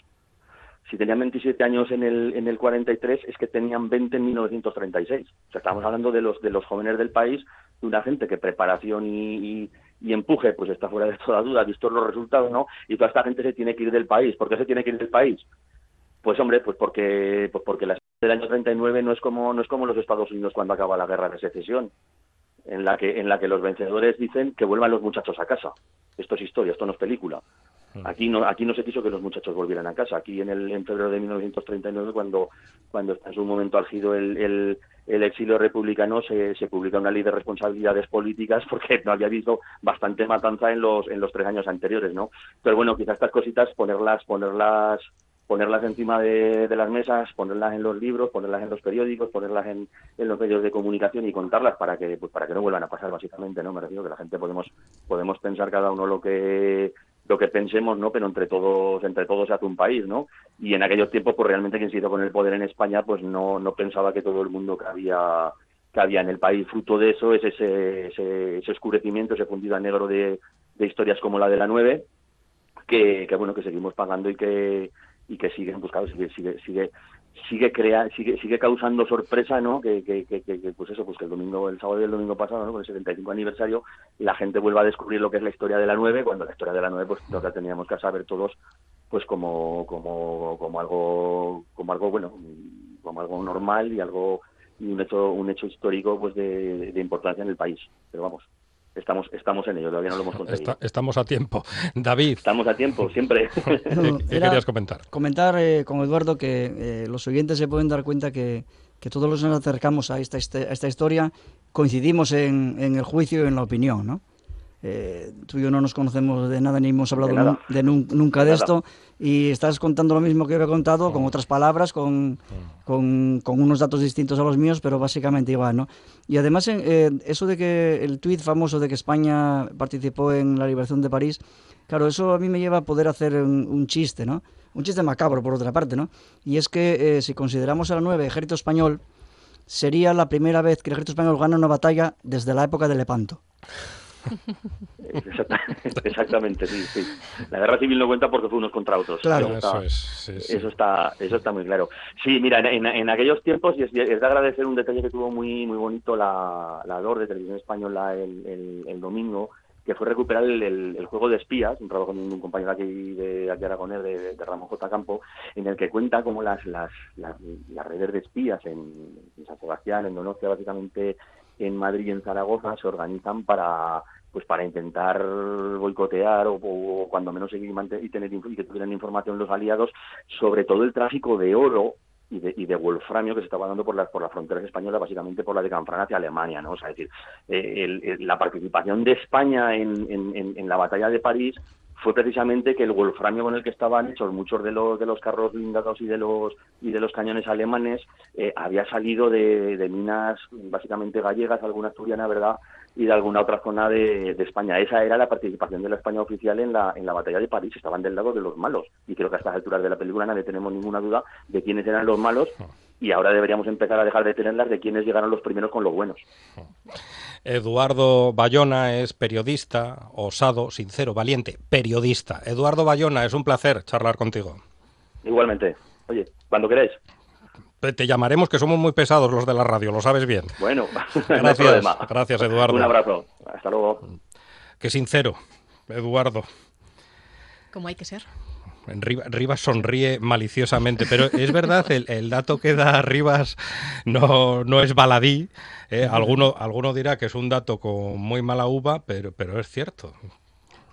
si tenían 27 años en el, en el 43, es que tenían 20 en 1936. O sea, estamos hablando de los, de los jóvenes del país, de una gente que preparación y, y empuje, pues está fuera de toda duda, vistos los resultados, ¿no? Y toda esta gente se tiene que ir del país. ¿Por qué se tiene que ir del país? Pues hombre, pues porque, pues porque la del año 39 no es como no es como los Estados Unidos cuando acaba la guerra de secesión, en la que en la que los vencedores dicen que vuelvan los muchachos a casa. Esto es historia, esto no es película. Mm. Aquí no, aquí no se quiso que los muchachos volvieran a casa. Aquí en, el, en febrero de 1939, cuando, cuando en su momento álgido el, el, el exilio republicano, se, se, publica una ley de responsabilidades políticas porque no había visto bastante matanza en los, en los tres años anteriores, ¿no? Pero bueno, quizás estas cositas ponerlas, ponerlas ponerlas encima de, de, las mesas, ponerlas en los libros, ponerlas en los periódicos, ponerlas en, en, los medios de comunicación y contarlas para que pues para que no vuelvan a pasar básicamente, ¿no? Me refiero que la gente podemos podemos pensar cada uno lo que lo que pensemos, ¿no? Pero entre todos, entre todos se hace un país, ¿no? Y en aquellos tiempos, pues realmente quien se hizo con el poder en España, pues no, no pensaba que todo el mundo que había, que había en el país. Fruto de eso es ese, ese, ese oscurecimiento, ese fundido a negro de, de, historias como la de la 9, que, que bueno, que seguimos pagando y que, y que siguen buscando, sigue, sigue, sigue, sigue crea, sigue, sigue causando sorpresa, ¿no? Que, que, que, que, pues eso, pues que el domingo, el sábado y el domingo pasado, ¿no? Con el 75 aniversario, la gente vuelva a descubrir lo que es la historia de la 9, cuando la historia de la 9, pues lo que teníamos que saber todos, pues como, como, como algo, como algo bueno, como algo normal y algo, y un hecho, un hecho histórico, pues de, de importancia en el país. Pero vamos, Estamos, estamos en ello, todavía no lo hemos conseguido. Está, estamos a tiempo. David. Estamos a tiempo, siempre. No, ¿Qué querías comentar? Comentar eh, con Eduardo que eh, los oyentes se pueden dar cuenta que, que todos los que nos acercamos a esta, a esta historia coincidimos en, en, el juicio y en la opinión, ¿no? Eh, tú y yo no nos conocemos de nada ni hemos hablado de, de nun, nunca de, de esto y estás contando lo mismo que yo he contado con otras palabras, con, con, con, unos datos distintos a los míos, pero básicamente igual, ¿no? Y además eh, eso de que el tuit famoso de que España participó en la liberación de París, claro, eso a mí me lleva a poder hacer un, un chiste, ¿no? Un chiste macabro, por otra parte, ¿no? Y es que eh, si consideramos a la 9 ejército español, sería la primera vez que el ejército español gana una batalla desde la época de Lepanto. Exactamente, sí, sí. La guerra civil no cuenta porque fue unos contra otros. Claro, eso, está, eso, es, sí, sí. eso, está, eso está muy claro. Sí, mira, en, aquellos tiempos, y es, es, de agradecer un detalle que tuvo muy muy bonito la, la DOR de Televisión Española el, el, el domingo, que fue recuperar el, el, el, juego de espías, un trabajo con un compañero aquí de aquí Aragonés, de, de, Ramón J. Campo, en el que cuenta cómo las, las, las, las redes de espías en, en San Sebastián, en Donostia, básicamente en Madrid y en Zaragoza se organizan para pues para intentar boicotear o, cuando menos seguir y tener y que tuvieran información los aliados sobre todo el tráfico de oro y de, y de wolframio que se estaba dando por las por las fronteras españolas, básicamente por la de Canfrán hacia Alemania, ¿no? O sea, es decir, eh, el, el, la participación de España en, en, en la batalla de París fue precisamente que el wolframio con el que estaban hechos muchos de los de los carros blindados y de los y de los cañones alemanes eh, había salido de, minas básicamente gallegas, alguna asturiana, ¿verdad? y de alguna otra zona de, de, España. Esa era la participación de la España oficial en la, en la batalla de París. Estaban del lado de los malos. Y creo que a estas alturas de la película nadie tenemos ninguna duda de quiénes eran los malos. Y ahora deberíamos empezar a dejar de tenerlas de quiénes llegaron los primeros con los buenos. Eduardo Bayona es periodista, osado, sincero, valiente, periodista. Eduardo Bayona, es un placer charlar contigo. Igualmente. Oye, cuando queráis. Te llamaremos que somos muy pesados los de la radio, lo sabes bien. Bueno, gracias, no gracias Eduardo. Un abrazo, hasta luego. Qué sincero, Eduardo. Como hay que ser. Rivas sonríe maliciosamente, pero es verdad, el, el, dato que da Rivas no, no es baladí. ¿eh? Alguno, alguno dirá que es un dato con muy mala uva, pero, pero es cierto.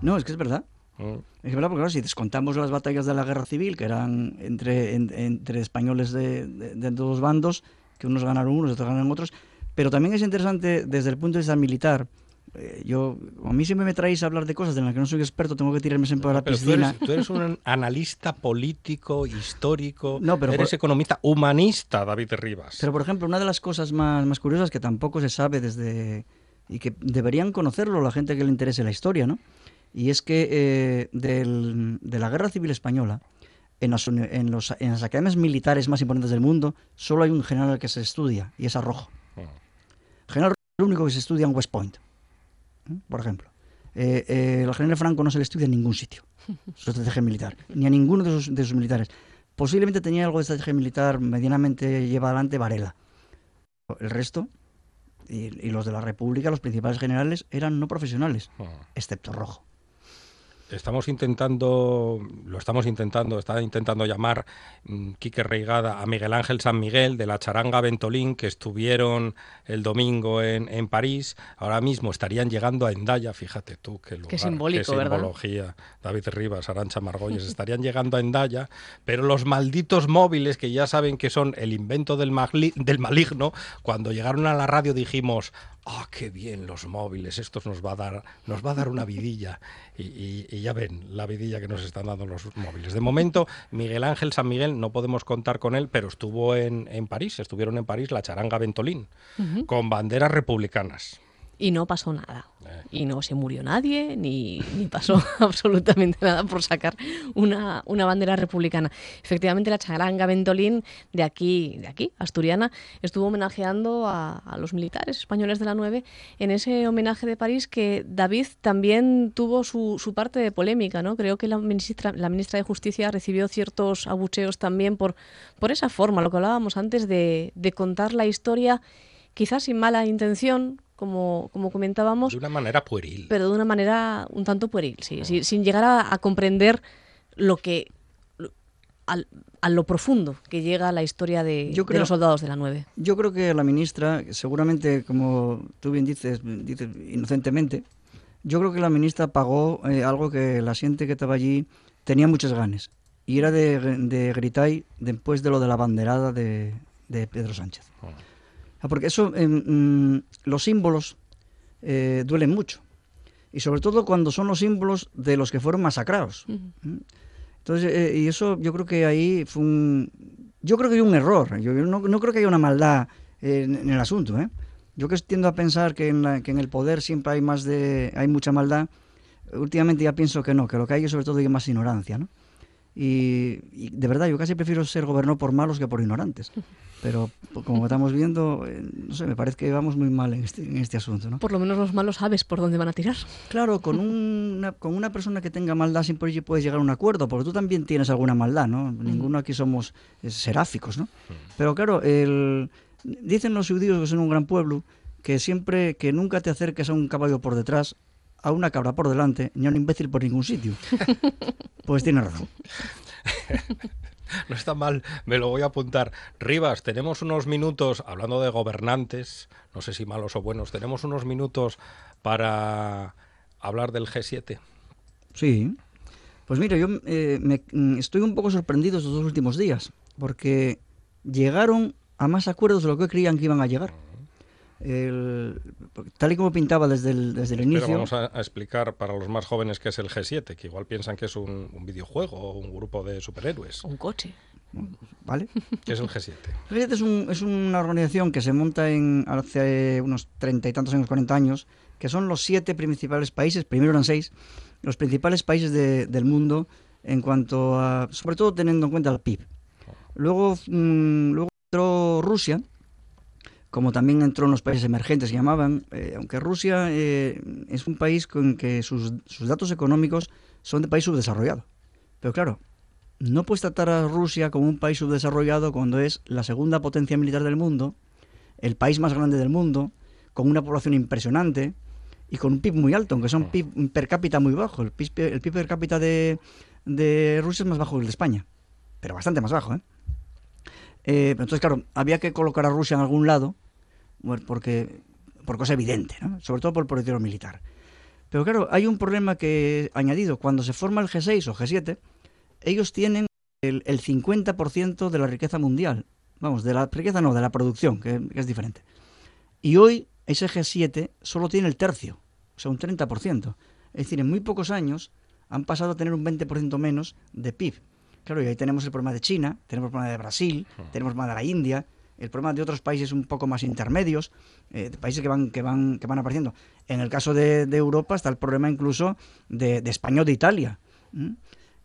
No, es que es verdad. Mm. Es verdad, porque claro, si descontamos las batallas de la guerra civil, que eran entre, en, entre españoles de, de, de, todos bandos, que unos ganaron unos, otros ganaron otros, pero también es interesante desde el punto de vista militar. Eh, yo, a mí siempre me traéis a hablar de cosas de las que no soy experto, tengo que tirarme siempre a la pero piscina. Tú eres, tú eres, un analista político, histórico, no, pero eres por... economista, humanista, David Rivas. Pero, por ejemplo, una de las cosas más, más curiosas que tampoco se sabe desde... y que deberían conocerlo la gente que le interese la historia, ¿no? y es que eh, del, de la Guerra Civil Española, en las, en, los, en las, academias militares más importantes del mundo, solo hay un general que se estudia, y es Arrojo. El general es el único que se estudia en West Point, ¿eh? por ejemplo. Eh, eh, el general Franco no se le estudia en ningún sitio, su estrategia militar, ni a ninguno de sus, de sus militares. Posiblemente tenía algo de estrategia militar medianamente lleva adelante Varela. El resto Y, y los de la República, los principales generales, eran no profesionales, Ah. excepto Rojo. Estamos intentando, lo estamos intentando, está intentando llamar mm, Quique Reigada a Miguel Ángel San Miguel de la charanga Ventolín que estuvieron el domingo en, en París. Ahora mismo estarían llegando a Endaya, fíjate tú qué lugar, simbólico, qué ¿verdad? simbología. David Rivas, Arancha Margolles, estarían llegando a Endaya, pero los malditos móviles que ya saben que son el invento del, del maligno, cuando llegaron a la radio dijimos, ah, qué bien los móviles, estos nos va a dar, nos va a dar una vidilla. Y, y- y ya ven la vidilla que nos están dando los móviles. De momento, Miguel Ángel San Miguel, no podemos contar con él, pero estuvo en, en París, estuvieron en París la charanga Ventolín, con banderas republicanas. Y no pasó nada. Eh. Y no se murió nadie, ni, ni pasó absolutamente nada por sacar una, una bandera republicana. Efectivamente, la charanga Ventolín de aquí, de aquí, asturiana, estuvo homenajeando a, a los militares españoles de la 9 en ese homenaje de París que David también tuvo su, su parte de polémica, ¿no? Creo que la ministra, la ministra de Justicia recibió ciertos abucheos también por, por esa forma, lo que hablábamos antes de, de contar la historia quizás sin mala intención, como, como comentábamos, De una manera pueril. pero de una manera un tanto pueril, sí, sí, sin llegar a, a comprender lo que al- a lo profundo que llega la historia de, Yo de creo- los soldados de la 9. Yo creo que la ministra, seguramente, como tú bien dices, dices inocentemente, yo creo que la ministra pagó eh, algo que la gente que estaba allí tenía muchas ganas. Y era de, de gritar después de lo de la banderada de, de Pedro Sánchez. Ah, Porque eso, mm, los símbolos eh, duelen mucho. Y sobre todo cuando son los símbolos de los que fueron masacrados. ¿Mm? Entonces, eh, y eso yo creo que ahí fue un... Yo creo que hay un error. Yo, no, no creo que haya una maldad eh, en, en el asunto. ¿eh? Yo que tiendo a pensar que en, la- que en el poder siempre hay más de... hay mucha maldad. Últimamente ya pienso que no, que lo que hay es sobre todo hay más ignorancia, ¿no? Y, y de verdad, yo casi prefiero ser gobernado por malos que por ignorantes. Pero pues, como estamos viendo, eh, no sé, me parece que vamos muy mal en este, en este asunto, ¿no? Por lo menos los malos sabes por dónde van a tirar. Claro, con una, con una persona que tenga maldad siempre puedes llegar a un acuerdo, porque tú también tienes alguna maldad, ¿no? Ninguno aquí somos eh, seráficos, ¿no? Pero claro, el, dicen los judíos que son un gran pueblo, que siempre, que nunca te acerques a un caballo por detrás, a una cabra por delante, ni a un imbécil por ningún sitio. Pues tiene razón. No está mal, me lo voy a apuntar. Rivas, tenemos unos minutos, hablando de gobernantes, no sé si malos o buenos, tenemos unos minutos para hablar del G7. Sí. Pues mira, yo eh, me- mm, estoy un poco sorprendido estos dos últimos días, porque llegaron a más acuerdos de lo que creían que iban a llegar. El- tal y como pintaba desde el, desde el Pero inicio. vamos a, a explicar para los más jóvenes qué es el G7, que igual piensan que es un, un videojuego o un grupo de superhéroes. Un coche. ¿Vale? ¿Qué es el G7? El G7 es, un- es una organización que se monta en hace unos treinta y tantos años, 40 años, que son los siete principales países, primero eran seis, los principales países de- del mundo en cuanto a, sobre todo teniendo en cuenta el PIB. Luego, mm, luego entró Rusia, como también entró en los países emergentes que llamaban, eh, aunque Rusia eh, es un país con que sus, sus datos económicos son de país subdesarrollado. Pero claro, no puedes tratar a Rusia como un país subdesarrollado cuando es la segunda potencia militar del mundo, el país más grande del mundo, con una población impresionante y con un PIB muy alto, aunque son PIB per cápita muy bajo. El PIB, el PIB per cápita de, de Rusia es más bajo que el de España, pero bastante más bajo. ¿eh? Eh, entonces, claro, había que colocar a Rusia en algún lado, porque por cosa evidente, ¿no? sobre todo por el proyecto militar. Pero claro, hay un problema que añadido. Cuando se forma el G6 o G7, ellos tienen el, el 50% de la riqueza mundial. Vamos, de la riqueza no, de la producción, que, que es diferente. Y hoy ese G7 solo tiene el tercio, o sea, un 30%. Es decir, en muy pocos años han pasado a tener un 20% menos de PIB. Claro, y ahí tenemos el problema de China, tenemos el problema de Brasil, tenemos el problema de la India, el problema de otros países un poco más intermedios, eh, de países que van, que van, que van apareciendo. En el caso de, de Europa está el problema incluso de, de España o de Italia, ¿m?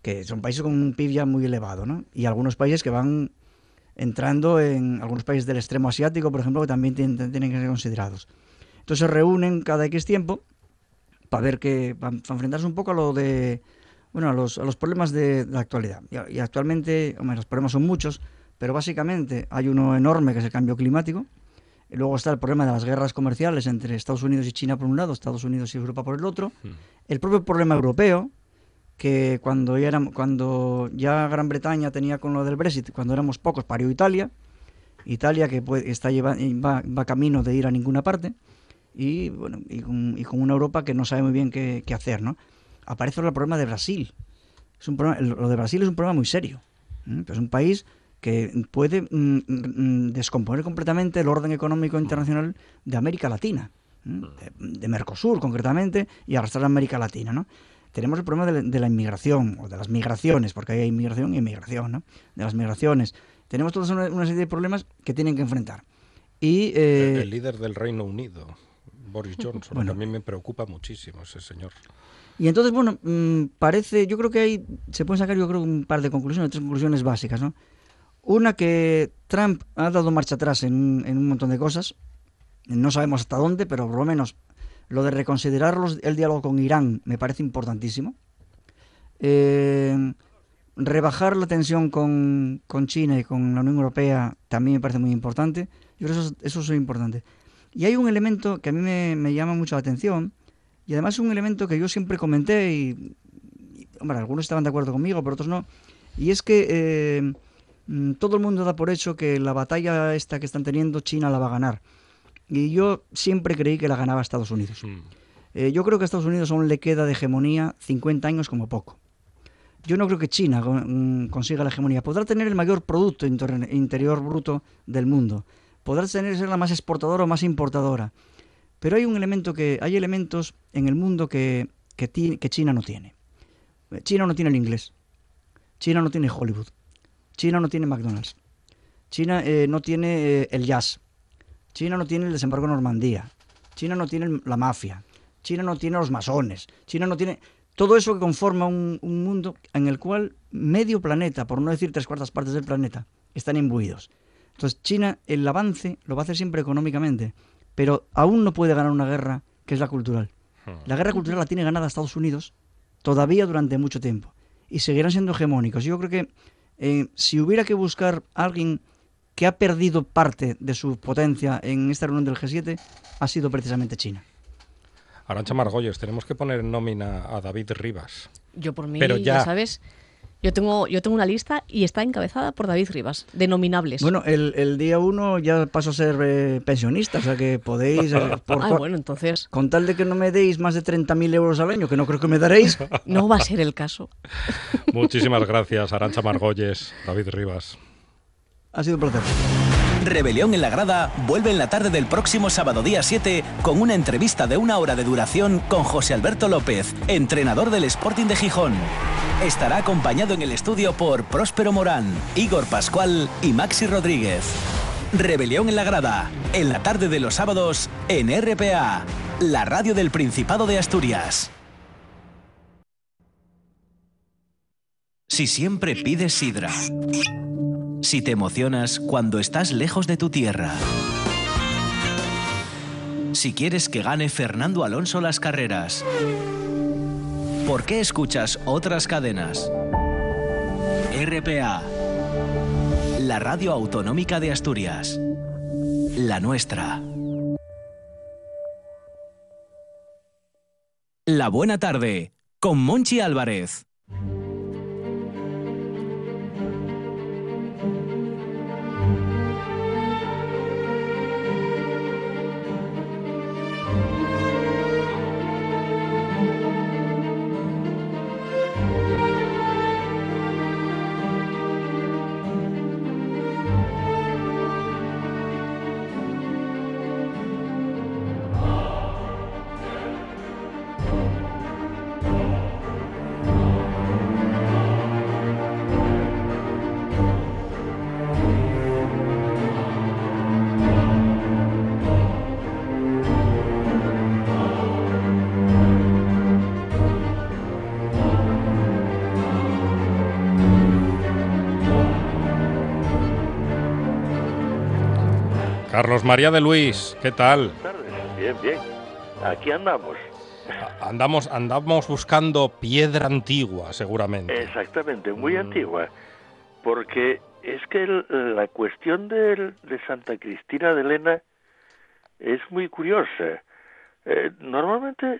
que son países con un PIB ya muy elevado, ¿no? Y algunos países que van entrando en algunos países del extremo asiático, por ejemplo, que también tienen, tienen que ser considerados. Entonces se reúnen cada X tiempo para ver que para enfrentarse un poco a lo de bueno a los, a los problemas de, de la actualidad. Y, y actualmente, hombre, los problemas son muchos, pero básicamente hay uno enorme que es el cambio climático. Luego está el problema de las guerras comerciales entre Estados Unidos y China por un lado, Estados Unidos y Europa por el otro. Mm. El propio problema europeo, que cuando ya, era- cuando ya Gran Bretaña tenía con lo del Brexit, cuando éramos pocos, parió Italia. Italia que puede- está lleva- va, va camino de ir a ninguna parte. Y, bueno, y, con, y con una Europa que no sabe muy bien qué, qué hacer, ¿no? Aparece el problema de Brasil. Es un problema, lo de Brasil es un problema muy serio. ¿m? Es un país que puede mm, mm, descomponer completamente el orden económico internacional de América Latina, ¿m? de, de Mercosur concretamente, y arrastrar a América Latina, ¿no? Tenemos el problema de la, de la inmigración, o de las migraciones, porque hay inmigración y inmigración, ¿no? De las migraciones. Tenemos toda una, una serie de problemas que tienen que enfrentar. Y, eh, el, el líder del Reino Unido, Boris Johnson, Bueno. mí me preocupa muchísimo ese señor. Y entonces, bueno, mm, parece, yo creo que hay, se pueden sacar yo creo un par de conclusiones, tres conclusiones básicas, ¿no? Una que Trump ha dado marcha atrás en, en un montón de cosas, no sabemos hasta dónde, pero por lo menos lo de reconsiderar los- el diálogo con Irán me parece importantísimo. Eh, rebajar la tensión con, con China y con la Unión Europea también me parece muy importante. Yo creo que eso, es- eso es importante. Y hay un elemento que a mí me, me llama mucho la atención, y además un elemento que yo siempre comenté y, y, hombre, algunos estaban de acuerdo conmigo, pero otros no. Y es que eh, mm, todo el mundo da por hecho que la batalla esta que están teniendo China la va a ganar. Y yo siempre creí que la ganaba Estados Unidos. Mm. Eh, yo creo que a Estados Unidos aún le queda de hegemonía 50 años como poco. Yo no creo que China mm, consiga la hegemonía. Podrá tener el mayor Producto Inter- Interior Bruto del mundo. Podrá tener, ser la más exportadora o más importadora. Pero hay un elemento que hay elementos en el mundo que, que, China no tiene. China no tiene el inglés. China no tiene Hollywood. China no tiene McDonald's. China eh, no tiene eh, el jazz. China no tiene el desembarco de Normandía. China no tiene la mafia. China no tiene los masones. China no tiene todo eso que conforma un, un mundo en el cual medio planeta, por no decir tres cuartas partes del planeta, están imbuidos. Entonces China el avance lo va a hacer siempre económicamente, pero aún no puede ganar una guerra que es la cultural. La guerra cultural la tiene ganada Estados Unidos todavía durante mucho tiempo y seguirán siendo hegemónicos. Yo creo que eh, si hubiera que buscar a alguien que ha perdido parte de su potencia en esta reunión del G7, ha sido precisamente China. Arancha Margolles, tenemos que poner en nómina a David Rivas. Yo por mí, Pero ya. ya. sabes, yo tengo, yo tengo una lista y está encabezada por David Rivas, de nominables. Bueno, el, el día uno ya paso a ser eh, pensionista, o sea que podéis, eh, por ah, bueno, entonces con tal de que no me deis más de 30.000 euros al año, que no creo que me daréis, no va a ser el caso. Muchísimas gracias, Arancha Margolles, David Rivas. ha sido un placer. Rebelión en la Grada vuelve en la tarde del próximo sábado día 7 con una entrevista de una hora de duración con José Alberto López, entrenador del Sporting de Gijón. Estará acompañado en el estudio por Próspero Morán, Igor Pascual y Maxi Rodríguez. Rebelión en la Grada, en la tarde de los sábados en RPA, la radio del Principado de Asturias. Si siempre pides sidra. Si te emocionas cuando estás lejos de tu tierra. Si quieres que gane Fernando Alonso las carreras. ¿Por qué escuchas otras cadenas? RPA. La radio autonómica de Asturias. La nuestra. La buena tarde con Monchi Álvarez. Carlos María de Luis, ¿qué tal? tardes. Bien, bien. Aquí andamos. Andamos, andamos buscando piedra antigua, seguramente. Exactamente, muy Mm. antigua. Porque es que el- la cuestión del- de Santa Cristina de Elena es muy curiosa. Eh, normalmente,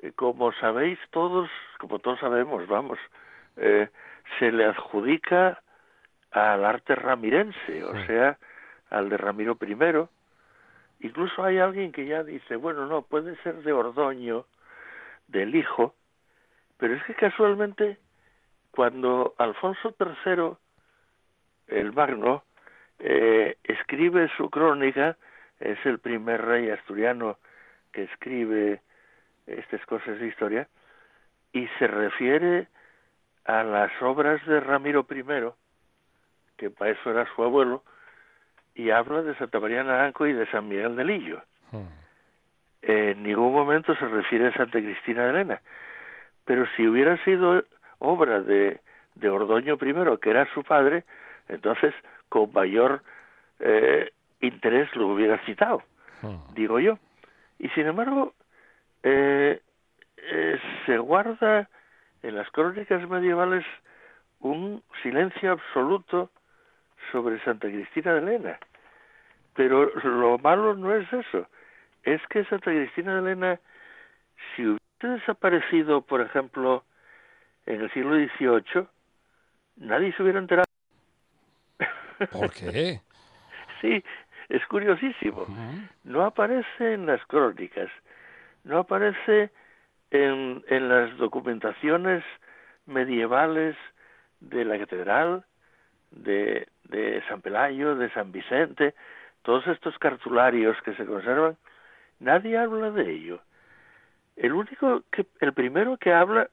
eh, como sabéis todos, como todos sabemos, vamos, eh, se le adjudica al arte ramirense, o sea, al de Ramiro I. Incluso hay alguien que ya dice, bueno, no, puede ser de Ordoño, del hijo, pero es que casualmente cuando Alfonso III, el Magno, eh, escribe su crónica, es el primer rey asturiano que escribe estas cosas de historia, y se refiere a las obras de Ramiro I, que para eso era su abuelo, y habla de Santa María Naranco y de San Miguel de Lillo. Hmm. En ningún momento se refiere a Santa Cristina de Elena. Pero si hubiera sido obra de, de Ordoño I, que era su padre, entonces con mayor eh, interés lo hubiera citado, hmm. digo yo. Y sin embargo, eh, eh, se guarda en las crónicas medievales un silencio absoluto sobre Santa Cristina de Elena. Pero lo malo no es eso, es que Santa Cristina de Elena, si hubiese desaparecido, por ejemplo, en el siglo XVIII, nadie se hubiera enterado. ¿Por qué? sí, es curiosísimo. No aparece en las crónicas, no aparece en, en las documentaciones medievales de la catedral, de, de San Pelayo, de San Vicente, todos estos cartularios que se conservan, nadie habla de ello. El único que, el primero que habla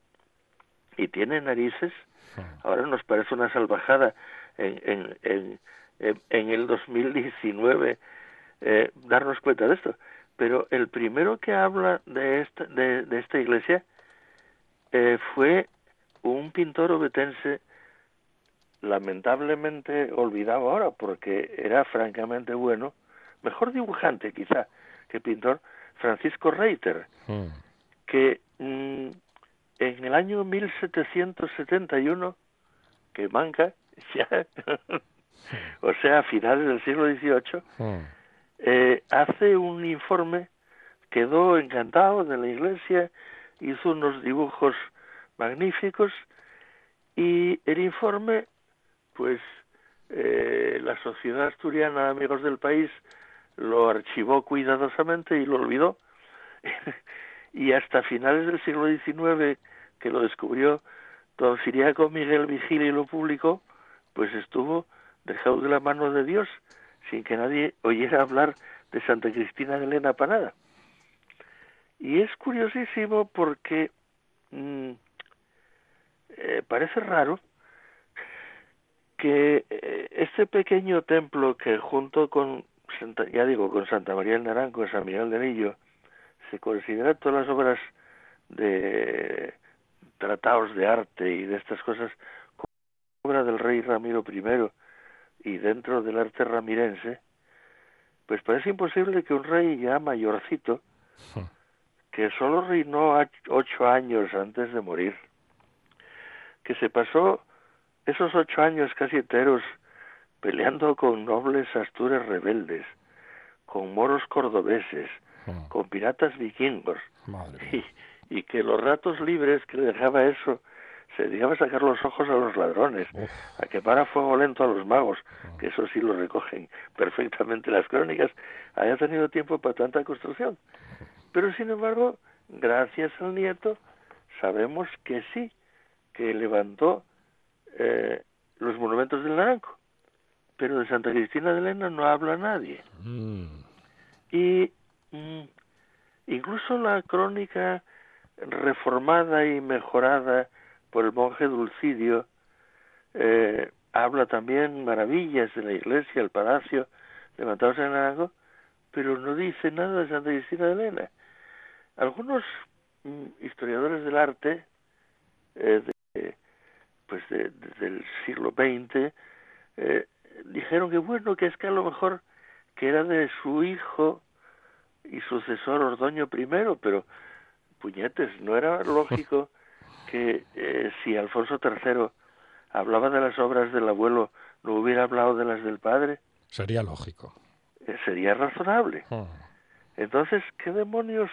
y tiene narices, ahora nos parece una salvajada en, en, en, en el 2019 eh, darnos cuenta de esto, pero el primero que habla de esta, de, de esta iglesia eh, fue un pintor obetense lamentablemente olvidado ahora porque era francamente bueno, mejor dibujante quizá que pintor, Francisco Reiter, hmm. que mm, en el año 1771, que manca, ya, o sea, a finales del siglo XVIII, hmm. eh, hace un informe, quedó encantado de la iglesia, hizo unos dibujos magníficos y el informe pues eh, la Sociedad Asturiana Amigos del País lo archivó cuidadosamente y lo olvidó. y hasta finales del siglo XIX, que lo descubrió don Siriaco Miguel Vigil y lo publicó, pues estuvo dejado de la mano de Dios, sin que nadie oyera hablar de Santa Cristina de Elena para nada. Y es curiosísimo porque mm, eh, parece raro que este pequeño templo que junto con Santa, ya digo con Santa María del Naranco y San Miguel de Lillo se considera todas las obras de tratados de arte y de estas cosas como obra del rey Ramiro I y dentro del arte ramirense pues parece imposible que un rey ya mayorcito que solo reinó ocho años antes de morir que se pasó esos ocho años casi enteros peleando con nobles astures rebeldes, con moros cordobeses, hmm. con piratas vikingos, y, y, que los ratos libres que le dejaba eso se dedicaba a sacar los ojos a los ladrones, a quemar a fuego lento a los magos, hmm. que eso sí lo recogen perfectamente las crónicas, haya tenido tiempo para tanta construcción. Pero sin embargo, gracias al nieto, sabemos que sí, que levantó eh, los monumentos del Naranco, pero de Santa Cristina de Elena no habla nadie. Mm. Y mm, incluso la crónica reformada y mejorada por el monje Dulcidio eh, habla también maravillas de la iglesia, el palacio levantados en Naranco, pero no dice nada de Santa Cristina de Elena. Algunos mm, historiadores del arte eh, pues desde el siglo XX, eh, dijeron que bueno, que es que a lo mejor que era de su hijo y sucesor Ordoño I, pero puñetes, no era lógico que eh, si Alfonso III hablaba de las obras del abuelo, no hubiera hablado de las del padre. Sería lógico. Eh, sería razonable. Ah. Entonces, ¿qué demonios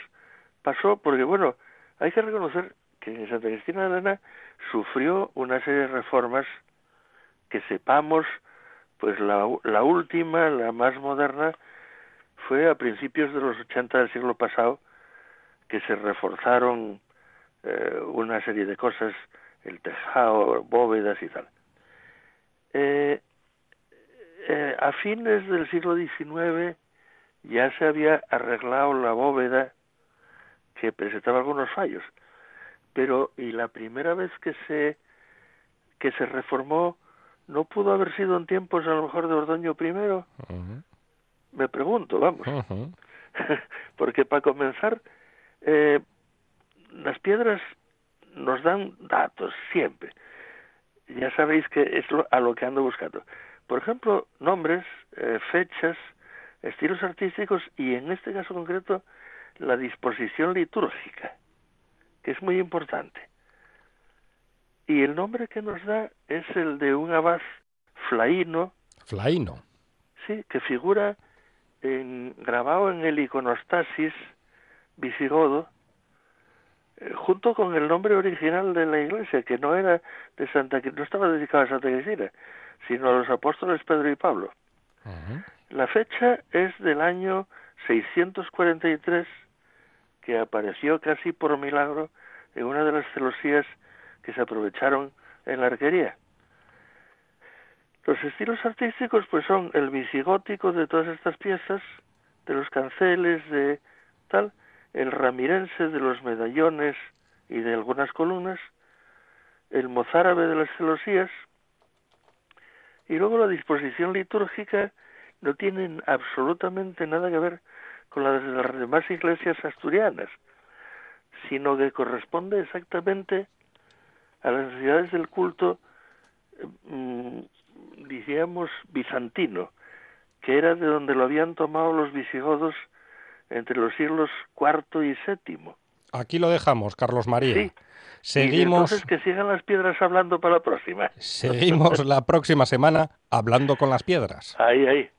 pasó? Porque bueno, hay que reconocer que en Santa Cristina de Elena sufrió una serie de reformas que sepamos, pues la, la última, la más moderna, fue a principios de los 80 del siglo pasado que se reforzaron eh, una serie de cosas, el tejado, bóvedas y tal. Eh, eh, a fines del siglo XIX ya se había arreglado la bóveda que presentaba algunos fallos, pero y la primera vez que se que se reformó no pudo haber sido en tiempos a lo mejor de Ordoño I. Me pregunto, vamos, porque para comenzar eh, las piedras nos dan datos siempre. Ya sabéis que es a lo que ando buscando. Por ejemplo, nombres, eh, fechas, estilos artísticos y en este caso concreto la disposición litúrgica, que es muy importante. Y el nombre que nos da es el de un abad flaíno. Flaíno. Sí, que figura en, grabado en el iconostasis visigodo, eh, junto con el nombre original de la iglesia, que no era de Santa no estaba dedicado a Santa Cristina, sino a los apóstoles Pedro y Pablo. La fecha es del año 643, que apareció casi por milagro en una de las celosías que se aprovecharon en la arquería. Los estilos artísticos pues son el visigótico de todas estas piezas, de los canceles, de tal, el ramirense de los medallones y de algunas columnas, el mozárabe de las celosías, y luego la disposición litúrgica no tiene absolutamente nada que ver con la de las demás iglesias asturianas, sino que corresponde exactamente a las necesidades del culto, mm, diríamos, bizantino, que era de donde lo habían tomado los visigodos entre los siglos IV y VII. Aquí lo dejamos, Carlos María. Sí. Seguimos. entonces que sigan las piedras hablando para la próxima. Seguimos la próxima semana hablando con las piedras. Ahí, ahí.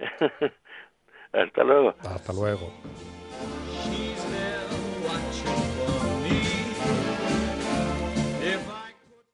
Hasta luego. Hasta luego.